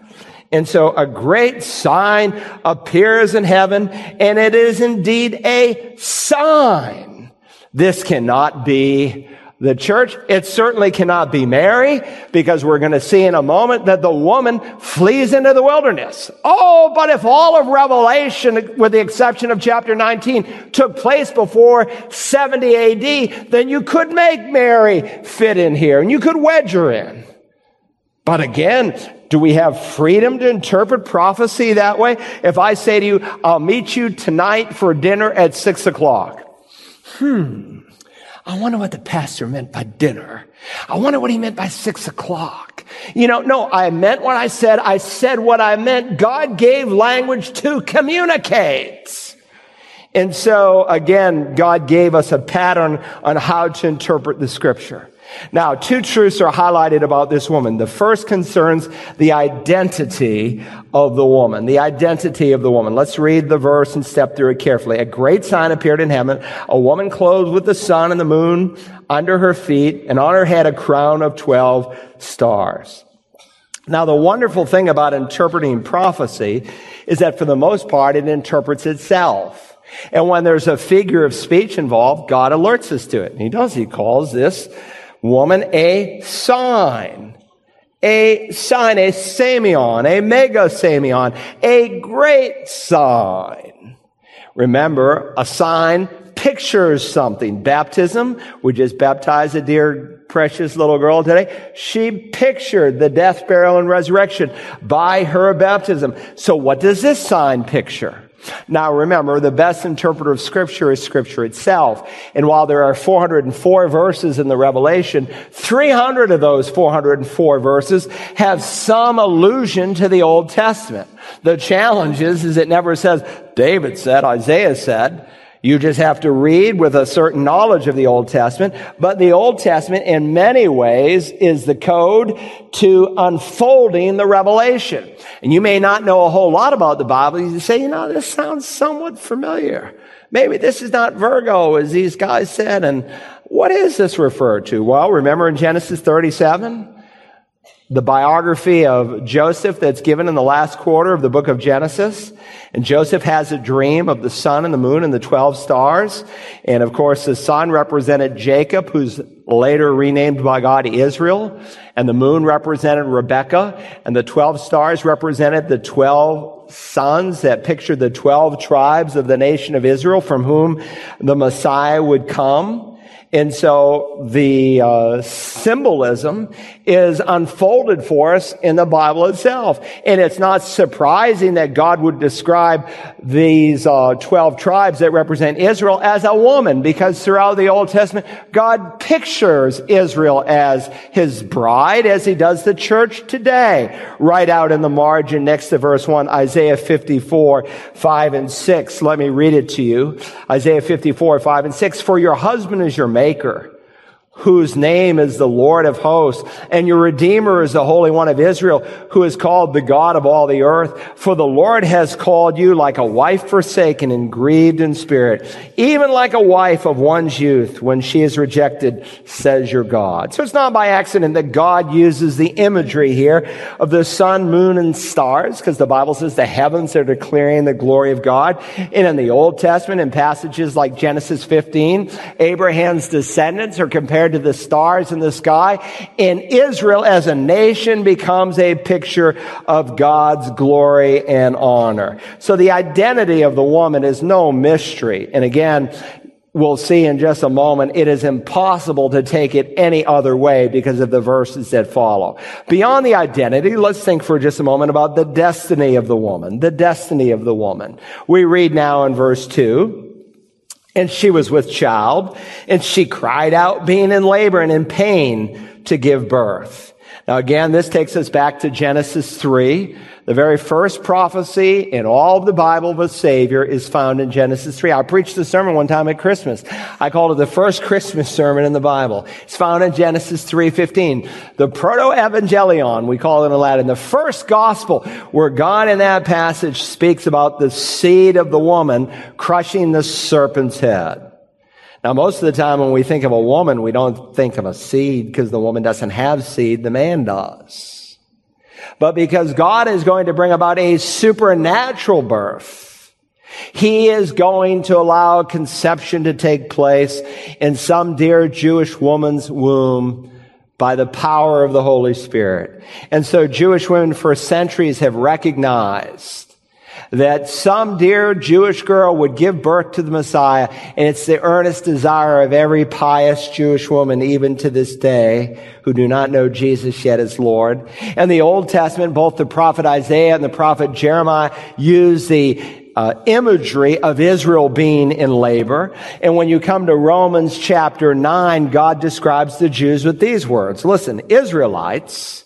And so a great sign appears in heaven, and it is indeed a sign. This cannot be the church. It certainly cannot be Mary because we're going to see in a moment that the woman flees into the wilderness. Oh, but if all of Revelation, with the exception of chapter 19, took place before 70 AD, then you could make Mary fit in here and you could wedge her in. But again, do we have freedom to interpret prophecy that way? If I say to you, I'll meet you tonight for dinner at six o'clock. Hmm. I wonder what the pastor meant by dinner. I wonder what he meant by six o'clock. You know, no, I meant what I said. I said what I meant. God gave language to communicate. And so again, God gave us a pattern on how to interpret the scripture. Now, two truths are highlighted about this woman. The first concerns the identity of the woman, the identity of the woman. Let's read the verse and step through it carefully. A great sign appeared in heaven, a woman clothed with the sun and the moon under her feet, and on her head a crown of 12 stars. Now, the wonderful thing about interpreting prophecy is that for the most part, it interprets itself. And when there's a figure of speech involved, God alerts us to it. And he does. He calls this woman a sign. A sign, a semeion, a mega semeion, a great sign. Remember, a sign pictures something. Baptism, we just baptized a dear precious little girl today. She pictured the death, burial, and resurrection by her baptism. So what does this sign picture? Now remember, the best interpreter of scripture is scripture itself. And while there are 404 verses in the Revelation, 300 of those 404 verses have some allusion to the Old Testament. The challenge is, is it never says, David said, Isaiah said. You just have to read with a certain knowledge of the Old Testament. But the Old Testament, in many ways, is the code to unfolding the revelation. And you may not know a whole lot about the Bible. You say, you know, this sounds somewhat familiar. Maybe this is not Virgo, as these guys said. And what is this referred to? Well, remember in Genesis 37? The biography of Joseph that's given in the last quarter of the book of Genesis. And Joseph has a dream of the sun and the moon and the 12 stars. And of course, the sun represented Jacob, who's later renamed by God Israel. And the moon represented Rebekah. And the 12 stars represented the 12 sons that pictured the 12 tribes of the nation of Israel from whom the Messiah would come. And so the uh, symbolism is unfolded for us in the Bible itself. And it's not surprising that God would describe these uh, 12 tribes that represent Israel as a woman, because throughout the Old Testament, God pictures Israel as his bride, as he does the church today. Right out in the margin next to verse 1, Isaiah 54, 5 and 6. Let me read it to you. Isaiah 54, 5 and 6. For your husband is your maker whose name is the Lord of hosts, and your Redeemer is the Holy One of Israel, who is called the God of all the earth. For the Lord has called you like a wife forsaken and grieved in spirit, even like a wife of one's youth when she is rejected, says your God. So it's not by accident that God uses the imagery here of the sun, moon, and stars, because the Bible says the heavens are declaring the glory of God. And in the Old Testament, in passages like Genesis 15, Abraham's descendants are compared compared to the stars in the sky. And Israel as a nation becomes a picture of God's glory and honor. So the identity of the woman is no mystery. And again, we'll see in just a moment, it is impossible to take it any other way because of the verses that follow. Beyond the identity, let's think for just a moment about the destiny of the woman, the destiny of the woman. We read now in verse 2, And she was with child, and she cried out, being in labor and in pain to give birth. Now again, this takes us back to Genesis 3, the very first prophecy in all of the Bible of a Savior is found in Genesis 3. I preached a sermon one time at Christmas. I called it the first Christmas sermon in the Bible. It's found in Genesis 3.15. The proto-evangelion, we call it in Latin, the first gospel where God in that passage speaks about the seed of the woman crushing the serpent's head. Now, most of the time when we think of a woman, we don't think of a seed because the woman doesn't have seed, the man does but because God is going to bring about a supernatural birth. He is going to allow conception to take place in some dear Jewish woman's womb by the power of the Holy Spirit. And so Jewish women for centuries have recognized that some dear Jewish girl would give birth to the Messiah, and it's the earnest desire of every pious Jewish woman, even to this day, who do not know Jesus yet as Lord. And the Old Testament, both the prophet Isaiah and the prophet Jeremiah use the uh, imagery of Israel being in labor. And when you come to Romans chapter 9, God describes the Jews with these words. Listen, Israelites,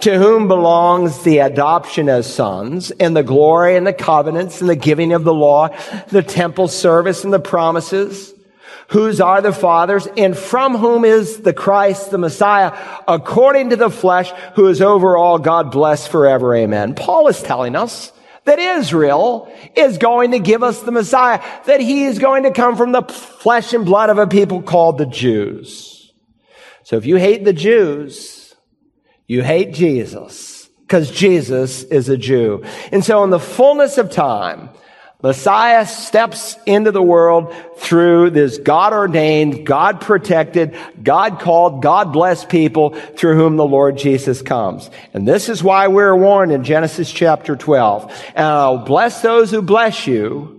to whom belongs the adoption as sons and the glory and the covenants and the giving of the law, the temple service and the promises, whose are the fathers and from whom is the Christ, the Messiah, according to the flesh, who is over all God blessed forever. Amen. Paul is telling us that Israel is going to give us the Messiah, that he is going to come from the flesh and blood of a people called the Jews. So if you hate the Jews, you hate Jesus because Jesus is a Jew. And so in the fullness of time, Messiah steps into the world through this God ordained, God protected, God called, God blessed people through whom the Lord Jesus comes. And this is why we're warned in Genesis chapter 12. And I'll bless those who bless you,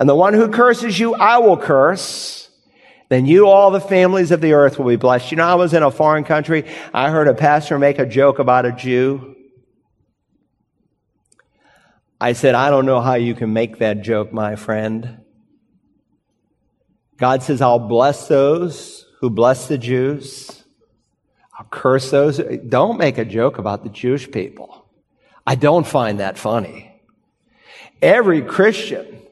and the one who curses you, I will curse then you, all the families of the earth will be blessed. You know, I was in a foreign country. I heard a pastor make a joke about a Jew. I said, I don't know how you can make that joke, my friend. God says, I'll bless those who bless the Jews. I'll curse those. Don't make a joke about the Jewish people. I don't find that funny. Every Christian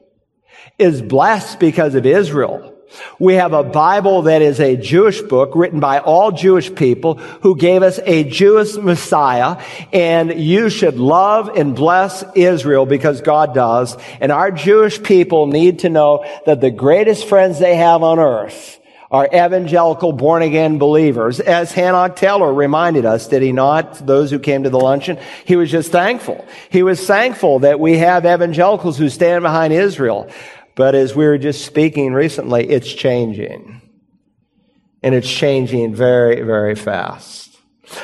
is blessed because of Israel. We have a Bible that is a Jewish book written by all Jewish people who gave us a Jewish Messiah. And you should love and bless Israel because God does. And our Jewish people need to know that the greatest friends they have on earth are evangelical born again believers. As Hanok Taylor reminded us, did he not? Those who came to the luncheon, he was just thankful. He was thankful that we have evangelicals who stand behind Israel. But as we were just speaking recently, it's changing. And it's changing very, very fast.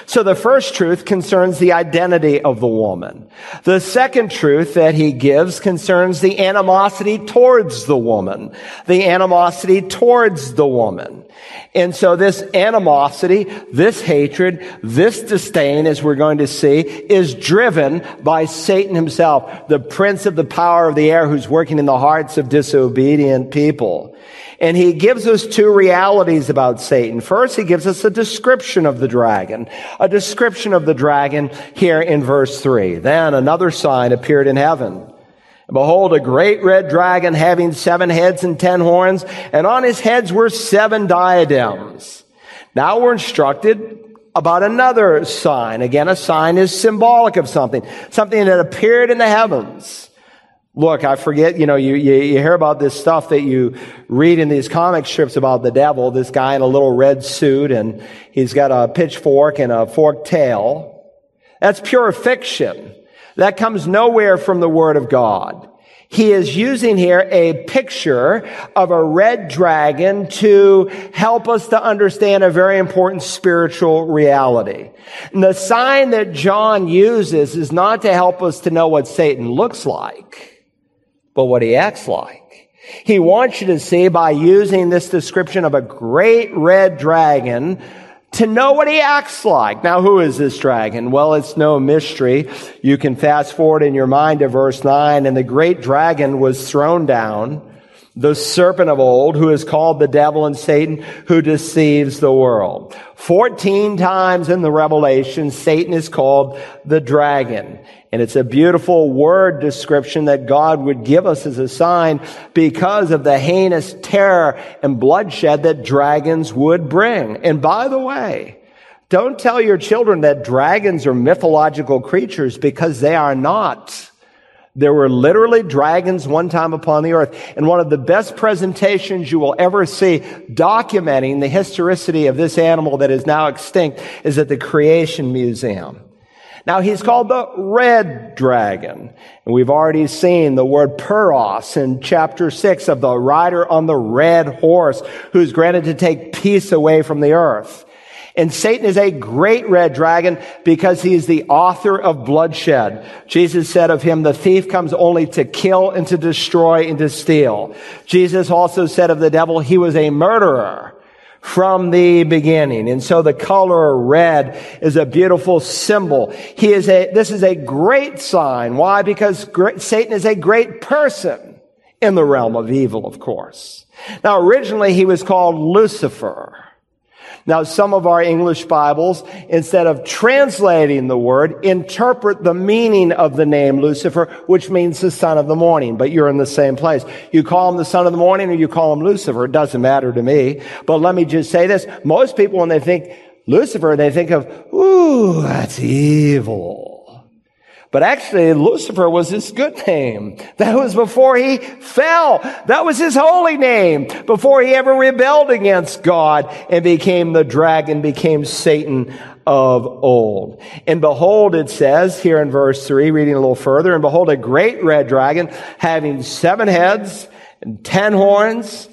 So the first truth concerns the identity of the woman. The second truth that he gives concerns the animosity towards the woman. The animosity towards the woman. And so this animosity, this hatred, this disdain, as we're going to see, is driven by Satan himself, the prince of the power of the air who's working in the hearts of disobedient people. And he gives us two realities about Satan. First, he gives us a description of the dragon, a description of the dragon here in verse three. Then another sign appeared in heaven. Behold, a great red dragon having seven heads and ten horns, and on his heads were seven diadems. Now we're instructed about another sign. Again, a sign is symbolic of something, something that appeared in the heavens. Look, I forget, you know, you, you, you, hear about this stuff that you read in these comic strips about the devil, this guy in a little red suit and he's got a pitchfork and a forked tail. That's pure fiction. That comes nowhere from the Word of God. He is using here a picture of a red dragon to help us to understand a very important spiritual reality. And the sign that John uses is not to help us to know what Satan looks like, but what he acts like. He wants you to see by using this description of a great red dragon to know what he acts like. Now, who is this dragon? Well, it's no mystery. You can fast forward in your mind to verse 9, and the great dragon was thrown down, the serpent of old, who is called the devil and Satan, who deceives the world. Fourteen times in the Revelation, Satan is called the dragon. And it's a beautiful word description that God would give us as a sign because of the heinous terror and bloodshed that dragons would bring. And by the way, don't tell your children that dragons are mythological creatures because they are not. There were literally dragons one time upon the earth. And one of the best presentations you will ever see documenting the historicity of this animal that is now extinct is at the Creation Museum. Now he's called the red dragon. And we've already seen the word peros in chapter six of the rider on the red horse who's granted to take peace away from the earth. And Satan is a great red dragon because he is the author of bloodshed. Jesus said of him, the thief comes only to kill and to destroy and to steal. Jesus also said of the devil, he was a murderer from the beginning. And so the color red is a beautiful symbol. He is a, this is a great sign. Why? Because great, Satan is a great person in the realm of evil, of course. Now, originally he was called Lucifer. Now, some of our English Bibles, instead of translating the word, interpret the meaning of the name Lucifer, which means the son of the morning, but you're in the same place. You call him the son of the morning or you call him Lucifer. It doesn't matter to me. But let me just say this. Most people, when they think Lucifer, they think of, ooh, that's evil. But actually, Lucifer was his good name. That was before he fell. That was his holy name. Before he ever rebelled against God and became the dragon, became Satan of old. And behold, it says here in verse three, reading a little further, and behold, a great red dragon having seven heads and ten horns,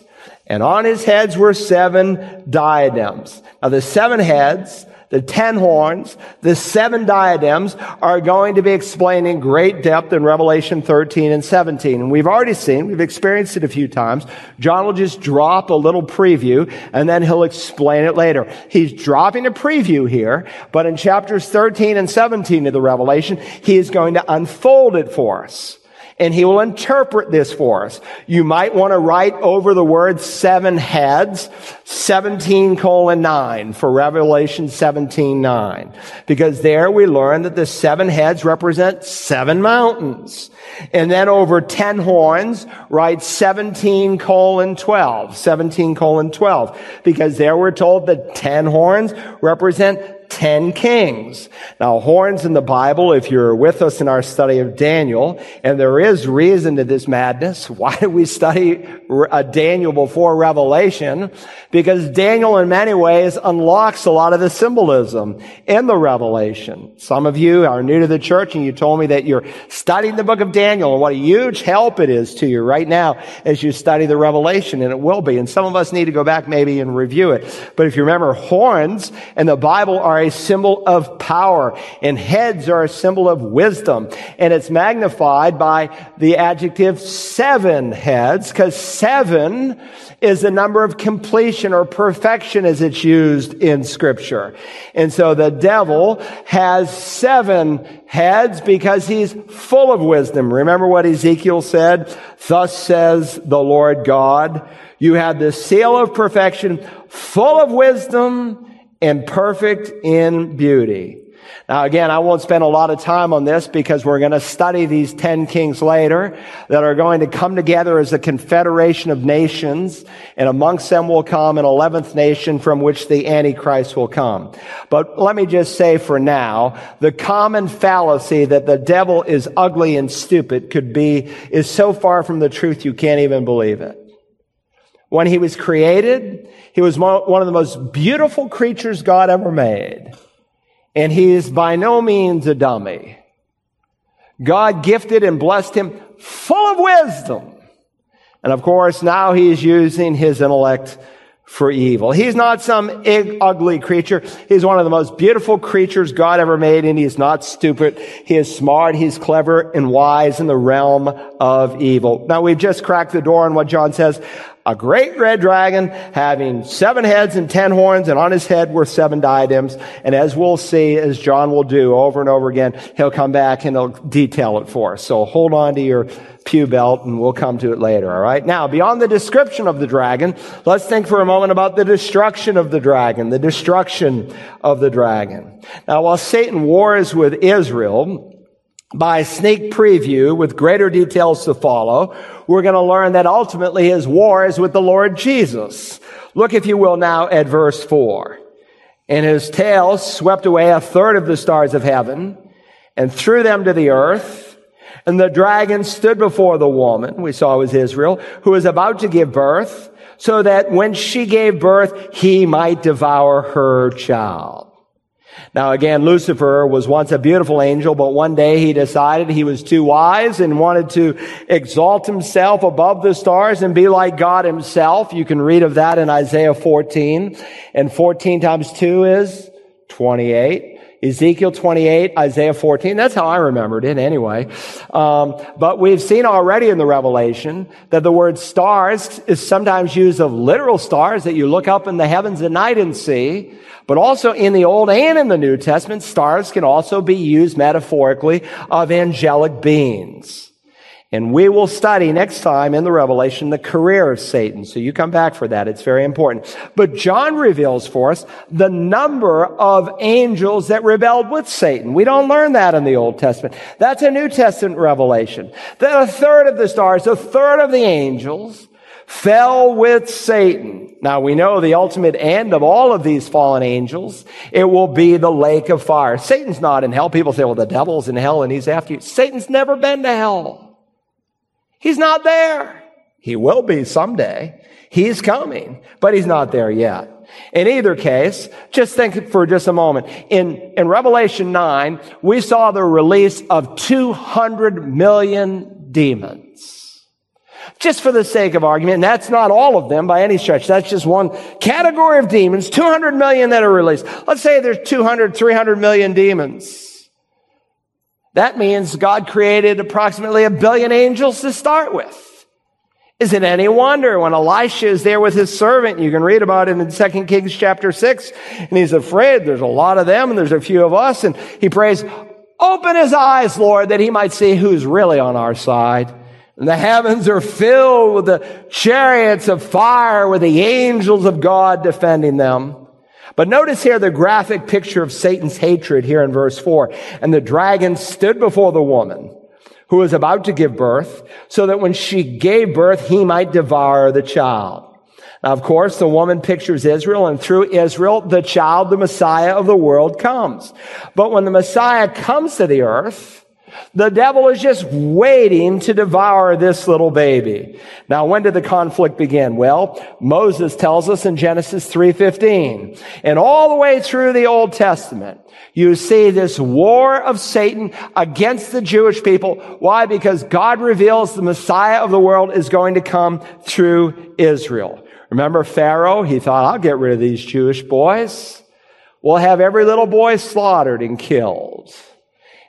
and on his heads were seven diadems. Now the seven heads the ten horns, the seven diadems are going to be explained in great depth in Revelation 13 and 17. And we've already seen, we've experienced it a few times. John will just drop a little preview and then he'll explain it later. He's dropping a preview here, but in chapters 13 and 17 of the Revelation, he is going to unfold it for us and he will interpret this for us. You might want to write over the word seven heads, 17 colon 9 for Revelation 17 9. Because there we learn that the seven heads represent seven mountains. And then over 10 horns, write 17 colon 12, 17 colon 12. Because there we're told that 10 horns represent ten kings. Now, horns in the Bible, if you're with us in our study of Daniel, and there is reason to this madness, why do we study uh, Daniel before Revelation? Because Daniel, in many ways, unlocks a lot of the symbolism in the Revelation. Some of you are new to the church, and you told me that you're studying the book of Daniel, and what a huge help it is to you right now as you study the Revelation, and it will be. And some of us need to go back maybe and review it. But if you remember, horns in the Bible are are a symbol of power and heads are a symbol of wisdom. And it's magnified by the adjective seven heads because seven is the number of completion or perfection as it's used in scripture. And so the devil has seven heads because he's full of wisdom. Remember what Ezekiel said? Thus says the Lord God. You have the seal of perfection, full of wisdom and perfect in beauty. Now again, I won't spend a lot of time on this because we're going to study these 10 kings later that are going to come together as a confederation of nations and amongst them will come an 11th nation from which the Antichrist will come. But let me just say for now, the common fallacy that the devil is ugly and stupid could be, is so far from the truth you can't even believe it. When he was created, he was one of the most beautiful creatures God ever made. And he is by no means a dummy. God gifted and blessed him full of wisdom. And of course, now he is using his intellect for evil. He's not some ugly creature. He's one of the most beautiful creatures God ever made, and he's not stupid. He is smart, he's clever and wise in the realm of evil. Now we've just cracked the door on what John says A great red dragon having seven heads and ten horns, and on his head were seven diadems. And as we'll see, as John will do over and over again, he'll come back and he'll detail it for us. So hold on to your pew belt and we'll come to it later, all right? Now, beyond the description of the dragon, let's think for a moment about the destruction of the dragon, the destruction of the dragon. Now, while Satan wars with Israel, by sneak preview with greater details to follow, we're going to learn that ultimately his war is with the Lord Jesus. Look, if you will, now at verse 4. And his tail swept away a third of the stars of heaven and threw them to the earth. And the dragon stood before the woman, we saw was Israel, who was about to give birth, so that when she gave birth, he might devour her child. Now again, Lucifer was once a beautiful angel, but one day he decided he was too wise and wanted to exalt himself above the stars and be like God himself. You can read of that in Isaiah 14. And 14 times 2 is 28. Ezekiel 28, Isaiah 14. That's how I remembered it anyway. Um, but we've seen already in the Revelation that the word stars is sometimes used of literal stars that you look up in the heavens at night and see. But also in the Old and in the New Testament, stars can also be used metaphorically of angelic beings. And we will study next time in the Revelation the career of Satan. So you come back for that. It's very important. But John reveals for us the number of angels that rebelled with Satan. We don't learn that in the Old Testament. That's a New Testament revelation. That a third of the stars, a third of the angels fell with Satan. Now we know the ultimate end of all of these fallen angels. It will be the lake of fire. Satan's not in hell. People say, well, the devil's in hell and he's after you. Satan's never been to hell. He's not there. He will be someday. He's coming, but he's not there yet. In either case, just think for just a moment. In, in Revelation 9, we saw the release of 200 million demons. Just for the sake of argument, and that's not all of them by any stretch. That's just one category of demons, 200 million that are released. Let's say there's 200, 300 million demons. That means God created approximately a billion angels to start with. Is it any wonder when Elisha is there with his servant? You can read about it in 2 Kings chapter 6. And he's afraid there's a lot of them and there's a few of us. And he prays, open his eyes, Lord, that he might see who's really on our side. And the heavens are filled with the chariots of fire with the angels of God defending them. But notice here the graphic picture of Satan's hatred here in verse 4. And the dragon stood before the woman who was about to give birth so that when she gave birth, he might devour the child. Now, of course, the woman pictures Israel and through Israel, the child, the Messiah of the world comes. But when the Messiah comes to the earth, the devil is just waiting to devour this little baby. Now, when did the conflict begin? Well, Moses tells us in Genesis 3:15. And all the way through the Old Testament, you see this war of Satan against the Jewish people. Why? Because God reveals the Messiah of the world is going to come through Israel. Remember Pharaoh? He thought, I'll get rid of these Jewish boys. We'll have every little boy slaughtered and killed.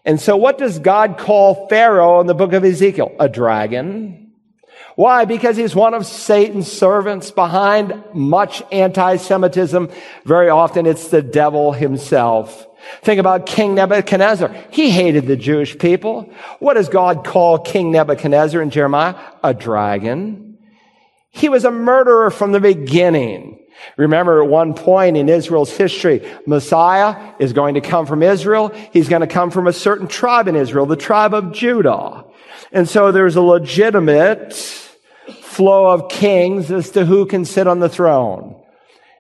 And so what does God call Pharaoh in the book of Ezekiel? A dragon. Why? Because he's one of Satan's servants behind much anti-Semitism. Very often it's the devil himself. Think about King Nebuchadnezzar. He hated the Jewish people. What does God call King Nebuchadnezzar in Jeremiah? A dragon. He was a murderer from the beginning. Remember, at one point in Israel's history, Messiah is going to come from Israel. He's going to come from a certain tribe in Israel, the tribe of Judah. And so there's a legitimate flow of kings as to who can sit on the throne.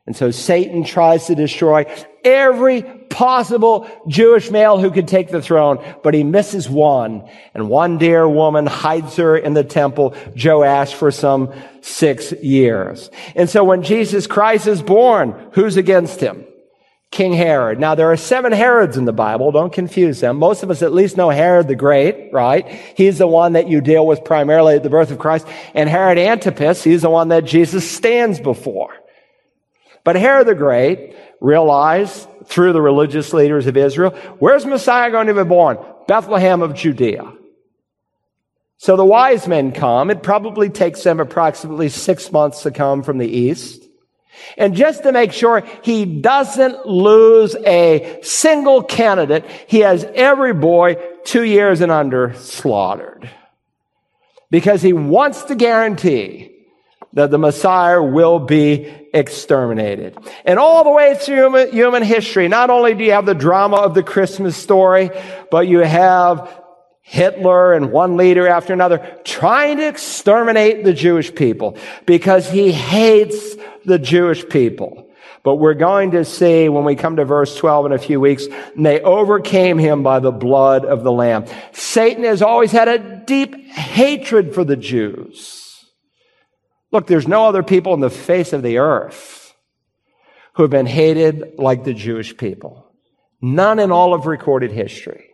And so Satan tries to destroy every possible Jewish male who could take the throne, but he misses one. And one dear woman hides her in the temple, Joe Joash, for some six years. And so when Jesus Christ is born, who's against him? King Herod. Now there are seven Herods in the Bible. Don't confuse them. Most of us at least know Herod the Great, right? He's the one that you deal with primarily at the birth of Christ. And Herod Antipas, he's the one that Jesus stands before. But Herod the Great realized through the religious leaders of Israel, where's Messiah going to be born? Bethlehem of Judea. So the wise men come. It probably takes them approximately six months to come from the east. And just to make sure he doesn't lose a single candidate, he has every boy two years and under slaughtered. Because he wants to guarantee that the Messiah will be exterminated. And all the way through human, history, not only do you have the drama of the Christmas story, but you have Hitler and one leader after another trying to exterminate the Jewish people because he hates the Jewish people. But we're going to see when we come to verse 12 in a few weeks, they overcame him by the blood of the Lamb. Satan has always had a deep hatred for the Jews. Look, there's no other people in the face of the earth who have been hated like the Jewish people. None in all of recorded history.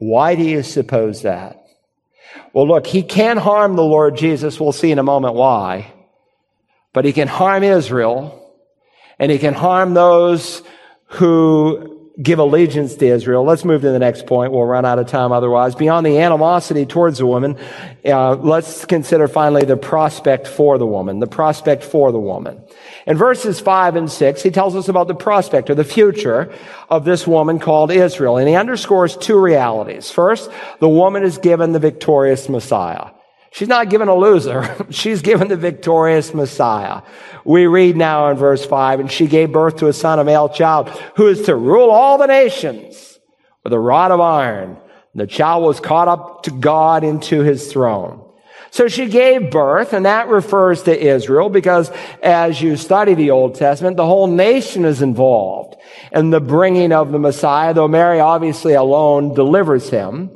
Why do you suppose that? Well, look, he can harm the Lord Jesus. We'll see in a moment why. But he can harm Israel and he can harm those who give allegiance to Israel. Let's move to the next point. We'll run out of time otherwise. Beyond the animosity towards the woman, uh, let's consider finally the prospect for the woman. The prospect for the woman. In verses 5 and 6, he tells us about the prospect or the future of this woman called Israel. And he underscores two realities. First, the woman is given the victorious Messiah. She's not given a loser. She's given the victorious Messiah. We read now in verse 5, and she gave birth to a son, a male child, who is to rule all the nations with a rod of iron. And The child was caught up to God into his throne. So she gave birth, and that refers to Israel because as you study the Old Testament, the whole nation is involved in the bringing of the Messiah, though Mary obviously alone delivers him.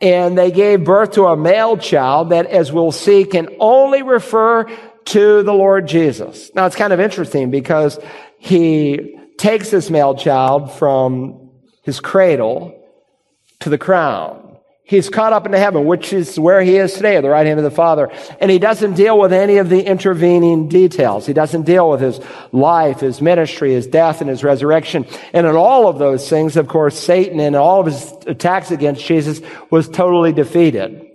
And they gave birth to a male child that, as we'll see, can only refer to the Lord Jesus. Now, it's kind of interesting because he takes this male child from his cradle to the crown. He's caught up into heaven, which is where he is today, at the right hand of the Father. And he doesn't deal with any of the intervening details. He doesn't deal with his life, his ministry, his death, and his resurrection. And in all of those things, of course, Satan and all of his attacks against Jesus was totally defeated.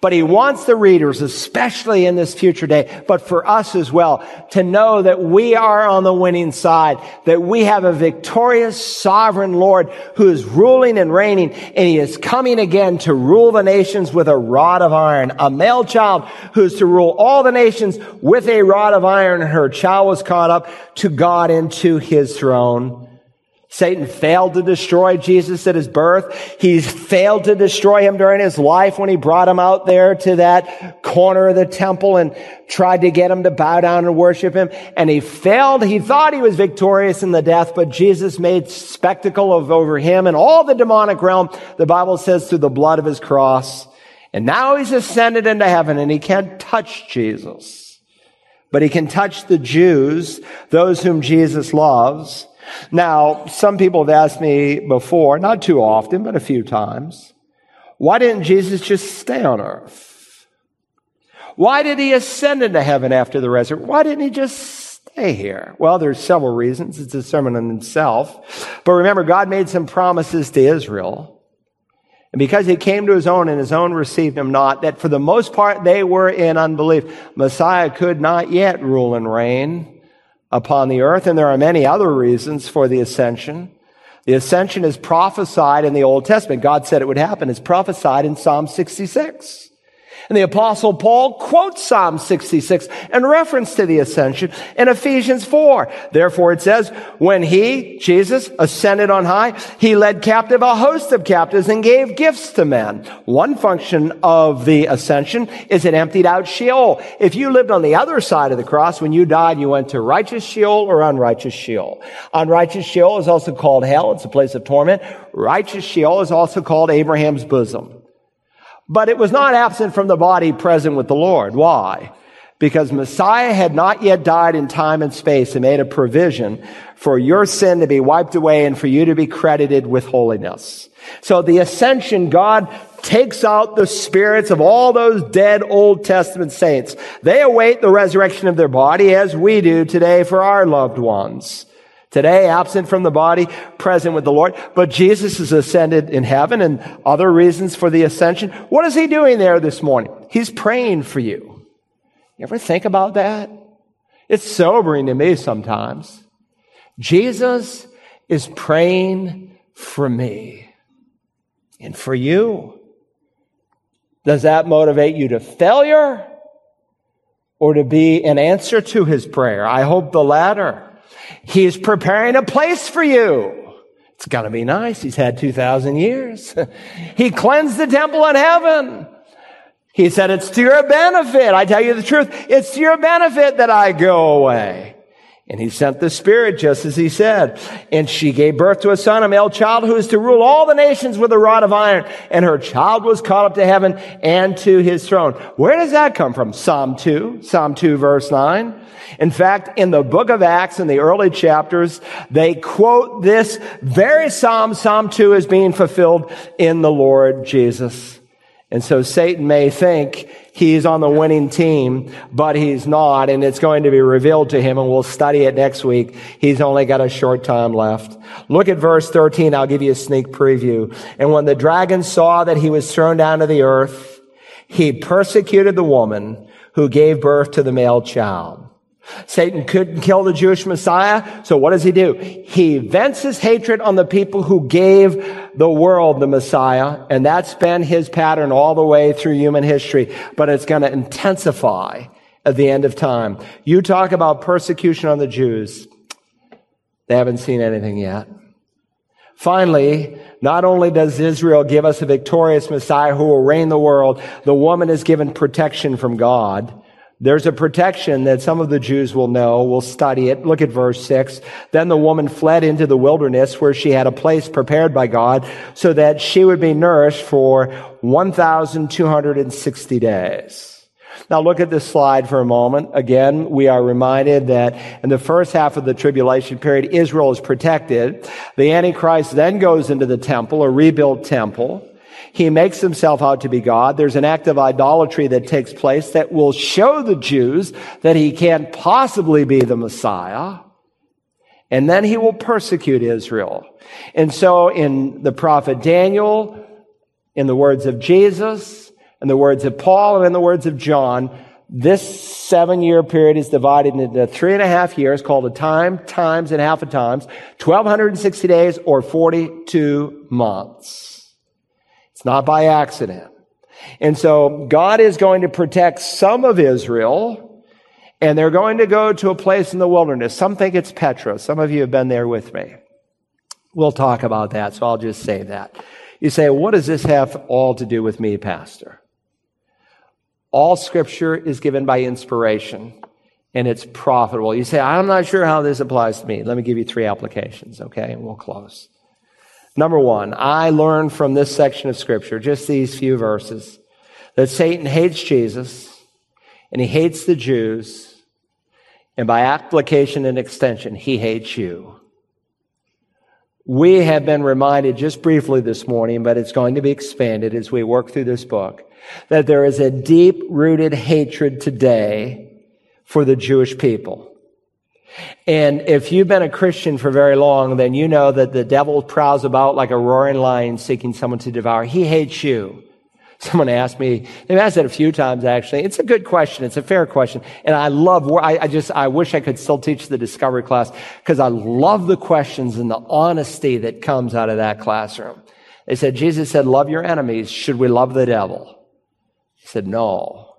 But he wants the readers, especially in this future day, but for us as well, to know that we are on the winning side, that we have a victorious sovereign Lord who is ruling and reigning, and he is coming again to rule the nations with a rod of iron. A male child who's to rule all the nations with a rod of iron, and her child was caught up to God into his throne. Satan failed to destroy Jesus at his birth. He failed to destroy him during his life when he brought him out there to that corner of the temple and tried to get him to bow down and worship him. And he failed. He thought he was victorious in the death, but Jesus made spectacle of over him and all the demonic realm, the Bible says, through the blood of his cross. And now he's ascended into heaven and he can't touch Jesus. But he can touch the Jews, those whom Jesus loves. Now, some people have asked me before, not too often, but a few times, why didn't Jesus just stay on earth? Why did he ascend into heaven after the resurrection? Why didn't he just stay here? Well, there's several reasons. It's a sermon in itself. But remember, God made some promises to Israel. And because he came to his own and his own received him not, that for the most part they were in unbelief. Messiah could not yet rule and reign upon the earth. And there are many other reasons for the ascension. The ascension is prophesied in the Old Testament. God said it would happen. It's prophesied in Psalm 66. And the apostle Paul quotes Psalm 66 in reference to the ascension in Ephesians 4. Therefore it says, when he, Jesus, ascended on high, he led captive a host of captives and gave gifts to men. One function of the ascension is it emptied out Sheol. If you lived on the other side of the cross, when you died, you went to righteous Sheol or unrighteous Sheol. Unrighteous Sheol is also called hell. It's a place of torment. Righteous Sheol is also called Abraham's bosom. But it was not absent from the body present with the Lord. Why? Because Messiah had not yet died in time and space and made a provision for your sin to be wiped away and for you to be credited with holiness. So the ascension, God takes out the spirits of all those dead Old Testament saints. They await the resurrection of their body as we do today for our loved ones. Today, absent from the body, present with the Lord. But Jesus is ascended in heaven and other reasons for the ascension. What is he doing there this morning? He's praying for you. You ever think about that? It's sobering to me sometimes. Jesus is praying for me and for you. Does that motivate you to failure or to be an answer to his prayer? I hope the latter. He's preparing a place for you. It's going to be nice. He's had 2,000 years. he cleansed the temple in heaven. He said, it's to your benefit. I tell you the truth. It's to your benefit that I go away. And he sent the Spirit just as he said. And she gave birth to a son, a male child who is to rule all the nations with a rod of iron. And her child was caught up to heaven and to his throne. Where does that come from? Psalm 2, Psalm 2 verse 9. In fact, in the book of Acts, in the early chapters, they quote this very Psalm, Psalm 2 is being fulfilled in the Lord Jesus. And so Satan may think he's on the winning team, but he's not, and it's going to be revealed to him, and we'll study it next week. He's only got a short time left. Look at verse 13. I'll give you a sneak preview. And when the dragon saw that he was thrown down to the earth, he persecuted the woman who gave birth to the male child. Satan couldn't kill the Jewish Messiah, so what does he do? He vents his hatred on the people who gave the world the Messiah, and that's been his pattern all the way through human history, but it's going to intensify at the end of time. You talk about persecution on the Jews. They haven't seen anything yet. Finally, not only does Israel give us a victorious Messiah who will reign the world, the woman is given protection from God. There's a protection that some of the Jews will know. We'll study it. Look at verse six. Then the woman fled into the wilderness where she had a place prepared by God so that she would be nourished for 1,260 days. Now look at this slide for a moment. Again, we are reminded that in the first half of the tribulation period, Israel is protected. The Antichrist then goes into the temple, a rebuilt temple. He makes himself out to be God. There's an act of idolatry that takes place that will show the Jews that he can't possibly be the Messiah. And then he will persecute Israel. And so in the prophet Daniel, in the words of Jesus, in the words of Paul, and in the words of John, this seven year period is divided into three and a half years called a time, times, and half a times, 1260 days or 42 months. It's not by accident. And so God is going to protect some of Israel and they're going to go to a place in the wilderness. Some think it's Petra. Some of you have been there with me. We'll talk about that, so I'll just say that. You say, what does this have all to do with me, Pastor? All scripture is given by inspiration and it's profitable. You say, I'm not sure how this applies to me. Let me give you three applications, okay? And we'll close. Number one, I learned from this section of scripture, just these few verses, that Satan hates Jesus and he hates the Jews. And by application and extension, he hates you. We have been reminded just briefly this morning, but it's going to be expanded as we work through this book, that there is a deep rooted hatred today for the Jewish people. And if you've been a Christian for very long, then you know that the devil prowls about like a roaring lion seeking someone to devour. He hates you. Someone asked me, they've asked it a few times actually. It's a good question. It's a fair question. And I love, I, I just, I wish I could still teach the discovery class because I love the questions and the honesty that comes out of that classroom. They said, Jesus said, love your enemies. Should we love the devil? He said, no.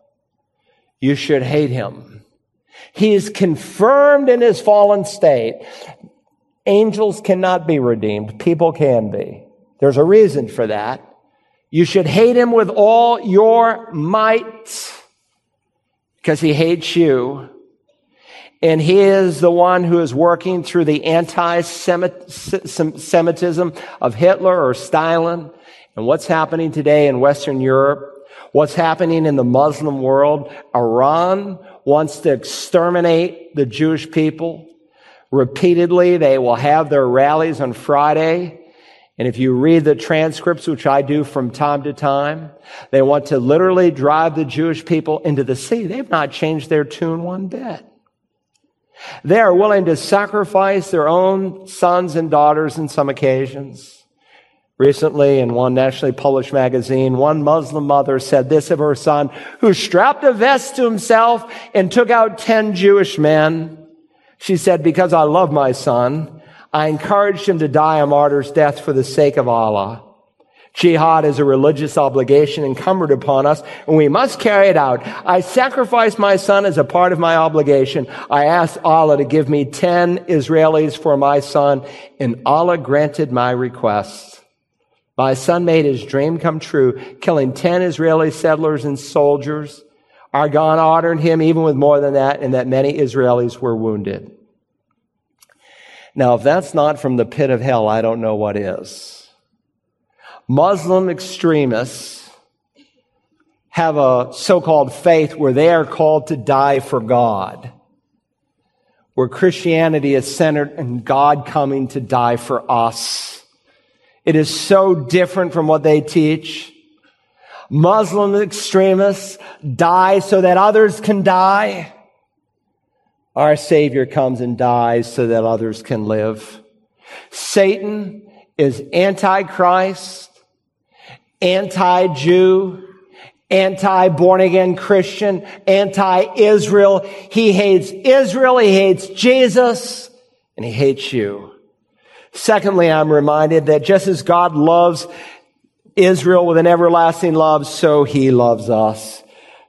You should hate him. He is confirmed in his fallen state. Angels cannot be redeemed. People can be. There's a reason for that. You should hate him with all your might because he hates you. And he is the one who is working through the anti-Semitism of Hitler or Stalin. And what's happening today in Western Europe, what's happening in the Muslim world, Iran wants to exterminate the Jewish people. Repeatedly, they will have their rallies on Friday. And if you read the transcripts, which I do from time to time, they want to literally drive the Jewish people into the sea. They've not changed their tune one bit. They are willing to sacrifice their own sons and daughters in some occasions. Recently, in one nationally published magazine, one Muslim mother said this of her son, who strapped a vest to himself and took out 10 Jewish men. She said, because I love my son, I encouraged him to die a martyr's death for the sake of Allah. Jihad is a religious obligation incumbent upon us, and we must carry it out. I sacrificed my son as a part of my obligation. I asked Allah to give me 10 Israelis for my son, and Allah granted my request. My son made his dream come true, killing 10 Israeli settlers and soldiers. Our God honored him even with more than that, and that many Israelis were wounded. Now, if that's not from the pit of hell, I don't know what is. Muslim extremists have a so-called faith where they are called to die for God, where Christianity is centered in God coming to die for us. It is so different from what they teach. Muslim extremists die so that others can die. Our Savior comes and dies so that others can live. Satan is anti-Christ, anti-Jew, anti-born again Christian, anti-Israel. He hates Israel, he hates Jesus, and he hates you. Secondly, I'm reminded that just as God loves Israel with an everlasting love, so he loves us.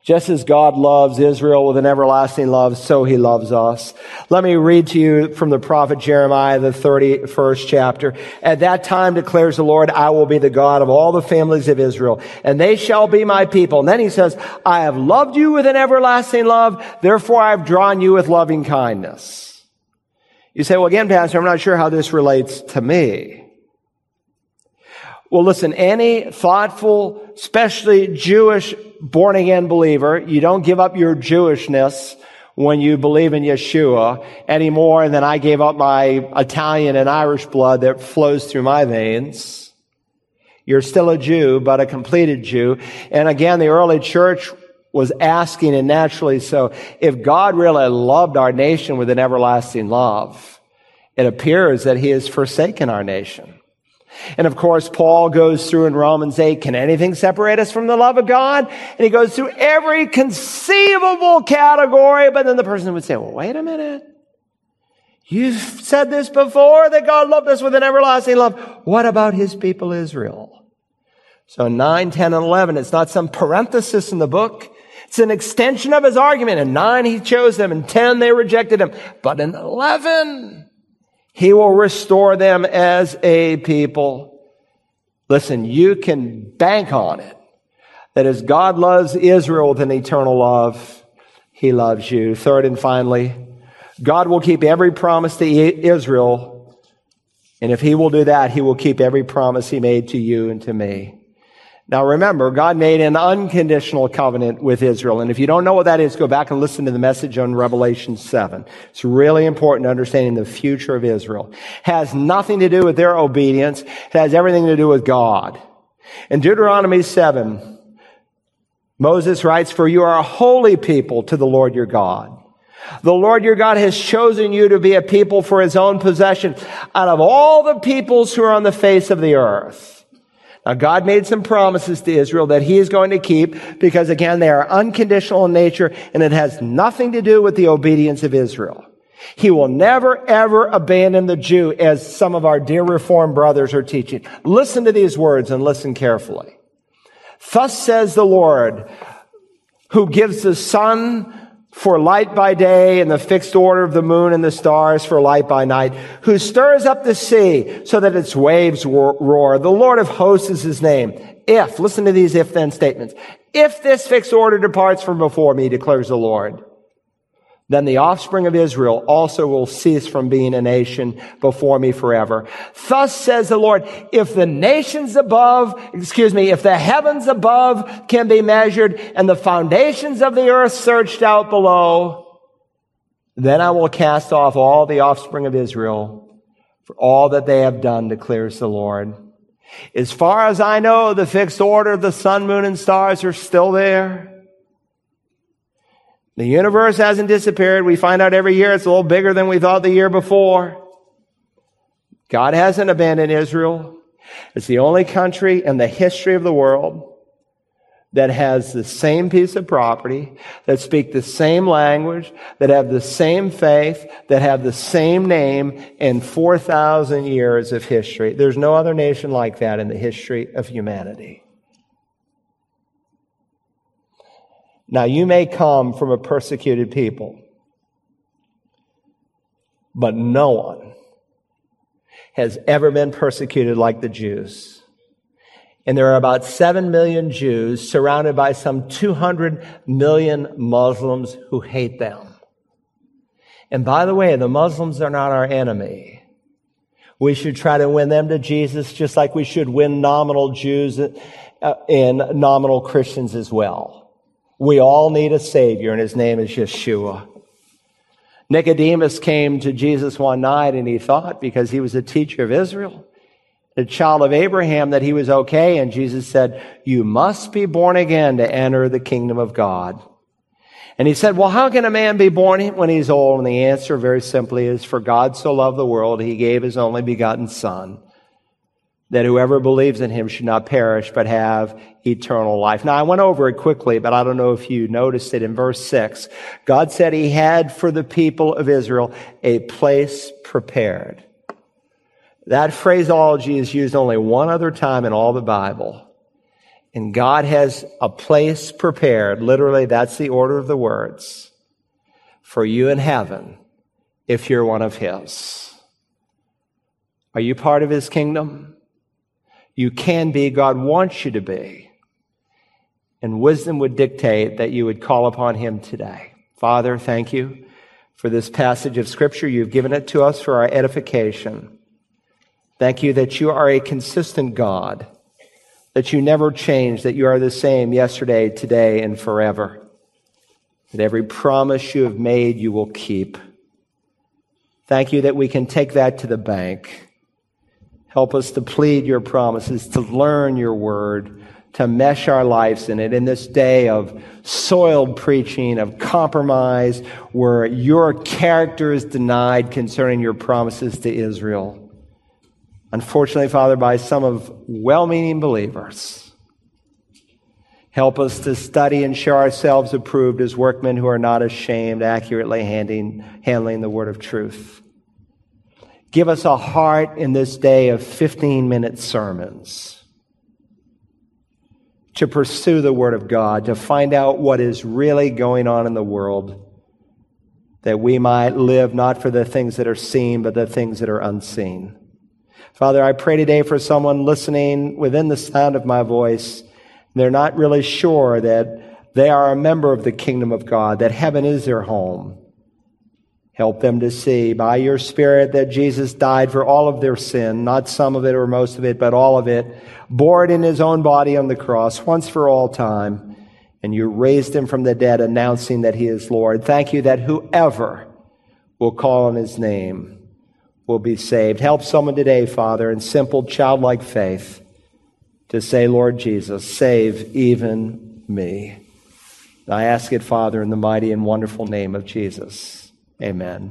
Just as God loves Israel with an everlasting love, so he loves us. Let me read to you from the prophet Jeremiah, the 31st chapter. At that time declares the Lord, I will be the God of all the families of Israel, and they shall be my people. And then he says, I have loved you with an everlasting love, therefore I have drawn you with loving kindness. You say, well, again, Pastor, I'm not sure how this relates to me. Well, listen, any thoughtful, especially Jewish born again believer, you don't give up your Jewishness when you believe in Yeshua any more than I gave up my Italian and Irish blood that flows through my veins. You're still a Jew, but a completed Jew. And again, the early church was asking, and naturally so, if God really loved our nation with an everlasting love, it appears that he has forsaken our nation. And of course, Paul goes through in Romans 8, can anything separate us from the love of God? And he goes through every conceivable category, but then the person would say, well, wait a minute. You've said this before that God loved us with an everlasting love. What about his people Israel? So 9, 10, and 11, it's not some parenthesis in the book. It's an extension of his argument. In nine, he chose them. In ten, they rejected him. But in eleven, he will restore them as a people. Listen, you can bank on it that as God loves Israel with an eternal love, he loves you. Third and finally, God will keep every promise to Israel. And if he will do that, he will keep every promise he made to you and to me. Now remember, God made an unconditional covenant with Israel. And if you don't know what that is, go back and listen to the message on Revelation 7. It's really important understanding the future of Israel. It has nothing to do with their obedience. It has everything to do with God. In Deuteronomy 7, Moses writes, For you are a holy people to the Lord your God. The Lord your God has chosen you to be a people for his own possession out of all the peoples who are on the face of the earth. Now, God made some promises to Israel that He is going to keep because, again, they are unconditional in nature and it has nothing to do with the obedience of Israel. He will never, ever abandon the Jew as some of our dear Reformed brothers are teaching. Listen to these words and listen carefully. Thus says the Lord, who gives the sun for light by day and the fixed order of the moon and the stars for light by night, who stirs up the sea so that its waves roar. The Lord of hosts is his name. If, listen to these if then statements. If this fixed order departs from before me, declares the Lord, then the offspring of Israel also will cease from being a nation before me forever. Thus says the Lord, if the nations above, excuse me, if the heavens above can be measured and the foundations of the earth searched out below, then I will cast off all the offspring of Israel for all that they have done, declares the Lord. As far as I know, the fixed order of the sun, moon, and stars are still there. The universe hasn't disappeared. We find out every year it's a little bigger than we thought the year before. God hasn't abandoned Israel. It's the only country in the history of the world that has the same piece of property, that speak the same language, that have the same faith, that have the same name in 4,000 years of history. There's no other nation like that in the history of humanity. Now, you may come from a persecuted people, but no one has ever been persecuted like the Jews. And there are about 7 million Jews surrounded by some 200 million Muslims who hate them. And by the way, the Muslims are not our enemy. We should try to win them to Jesus just like we should win nominal Jews uh, and nominal Christians as well. We all need a Savior, and His name is Yeshua. Nicodemus came to Jesus one night and he thought, because he was a teacher of Israel, a child of Abraham that he was okay. And Jesus said, you must be born again to enter the kingdom of God. And he said, well, how can a man be born when he's old? And the answer very simply is, for God so loved the world, he gave his only begotten son, that whoever believes in him should not perish, but have eternal life. Now, I went over it quickly, but I don't know if you noticed it in verse six. God said he had for the people of Israel a place prepared. That phraseology is used only one other time in all the Bible. And God has a place prepared. Literally, that's the order of the words for you in heaven if you're one of His. Are you part of His kingdom? You can be. God wants you to be. And wisdom would dictate that you would call upon Him today. Father, thank you for this passage of Scripture. You've given it to us for our edification. Thank you that you are a consistent God, that you never change, that you are the same yesterday, today, and forever. That every promise you have made, you will keep. Thank you that we can take that to the bank. Help us to plead your promises, to learn your word, to mesh our lives in it in this day of soiled preaching, of compromise, where your character is denied concerning your promises to Israel unfortunately, Father, by some of well meaning believers. Help us to study and show ourselves approved as workmen who are not ashamed, accurately handing, handling the word of truth. Give us a heart in this day of 15 minute sermons to pursue the word of God, to find out what is really going on in the world, that we might live not for the things that are seen, but the things that are unseen. Father, I pray today for someone listening within the sound of my voice. They're not really sure that they are a member of the kingdom of God, that heaven is their home. Help them to see by your Spirit that Jesus died for all of their sin, not some of it or most of it, but all of it, bore it in his own body on the cross once for all time. And you raised him from the dead, announcing that he is Lord. Thank you that whoever will call on his name will be saved. Help someone today, Father, in simple childlike faith to say, Lord Jesus, save even me. I ask it, Father, in the mighty and wonderful name of Jesus. Amen.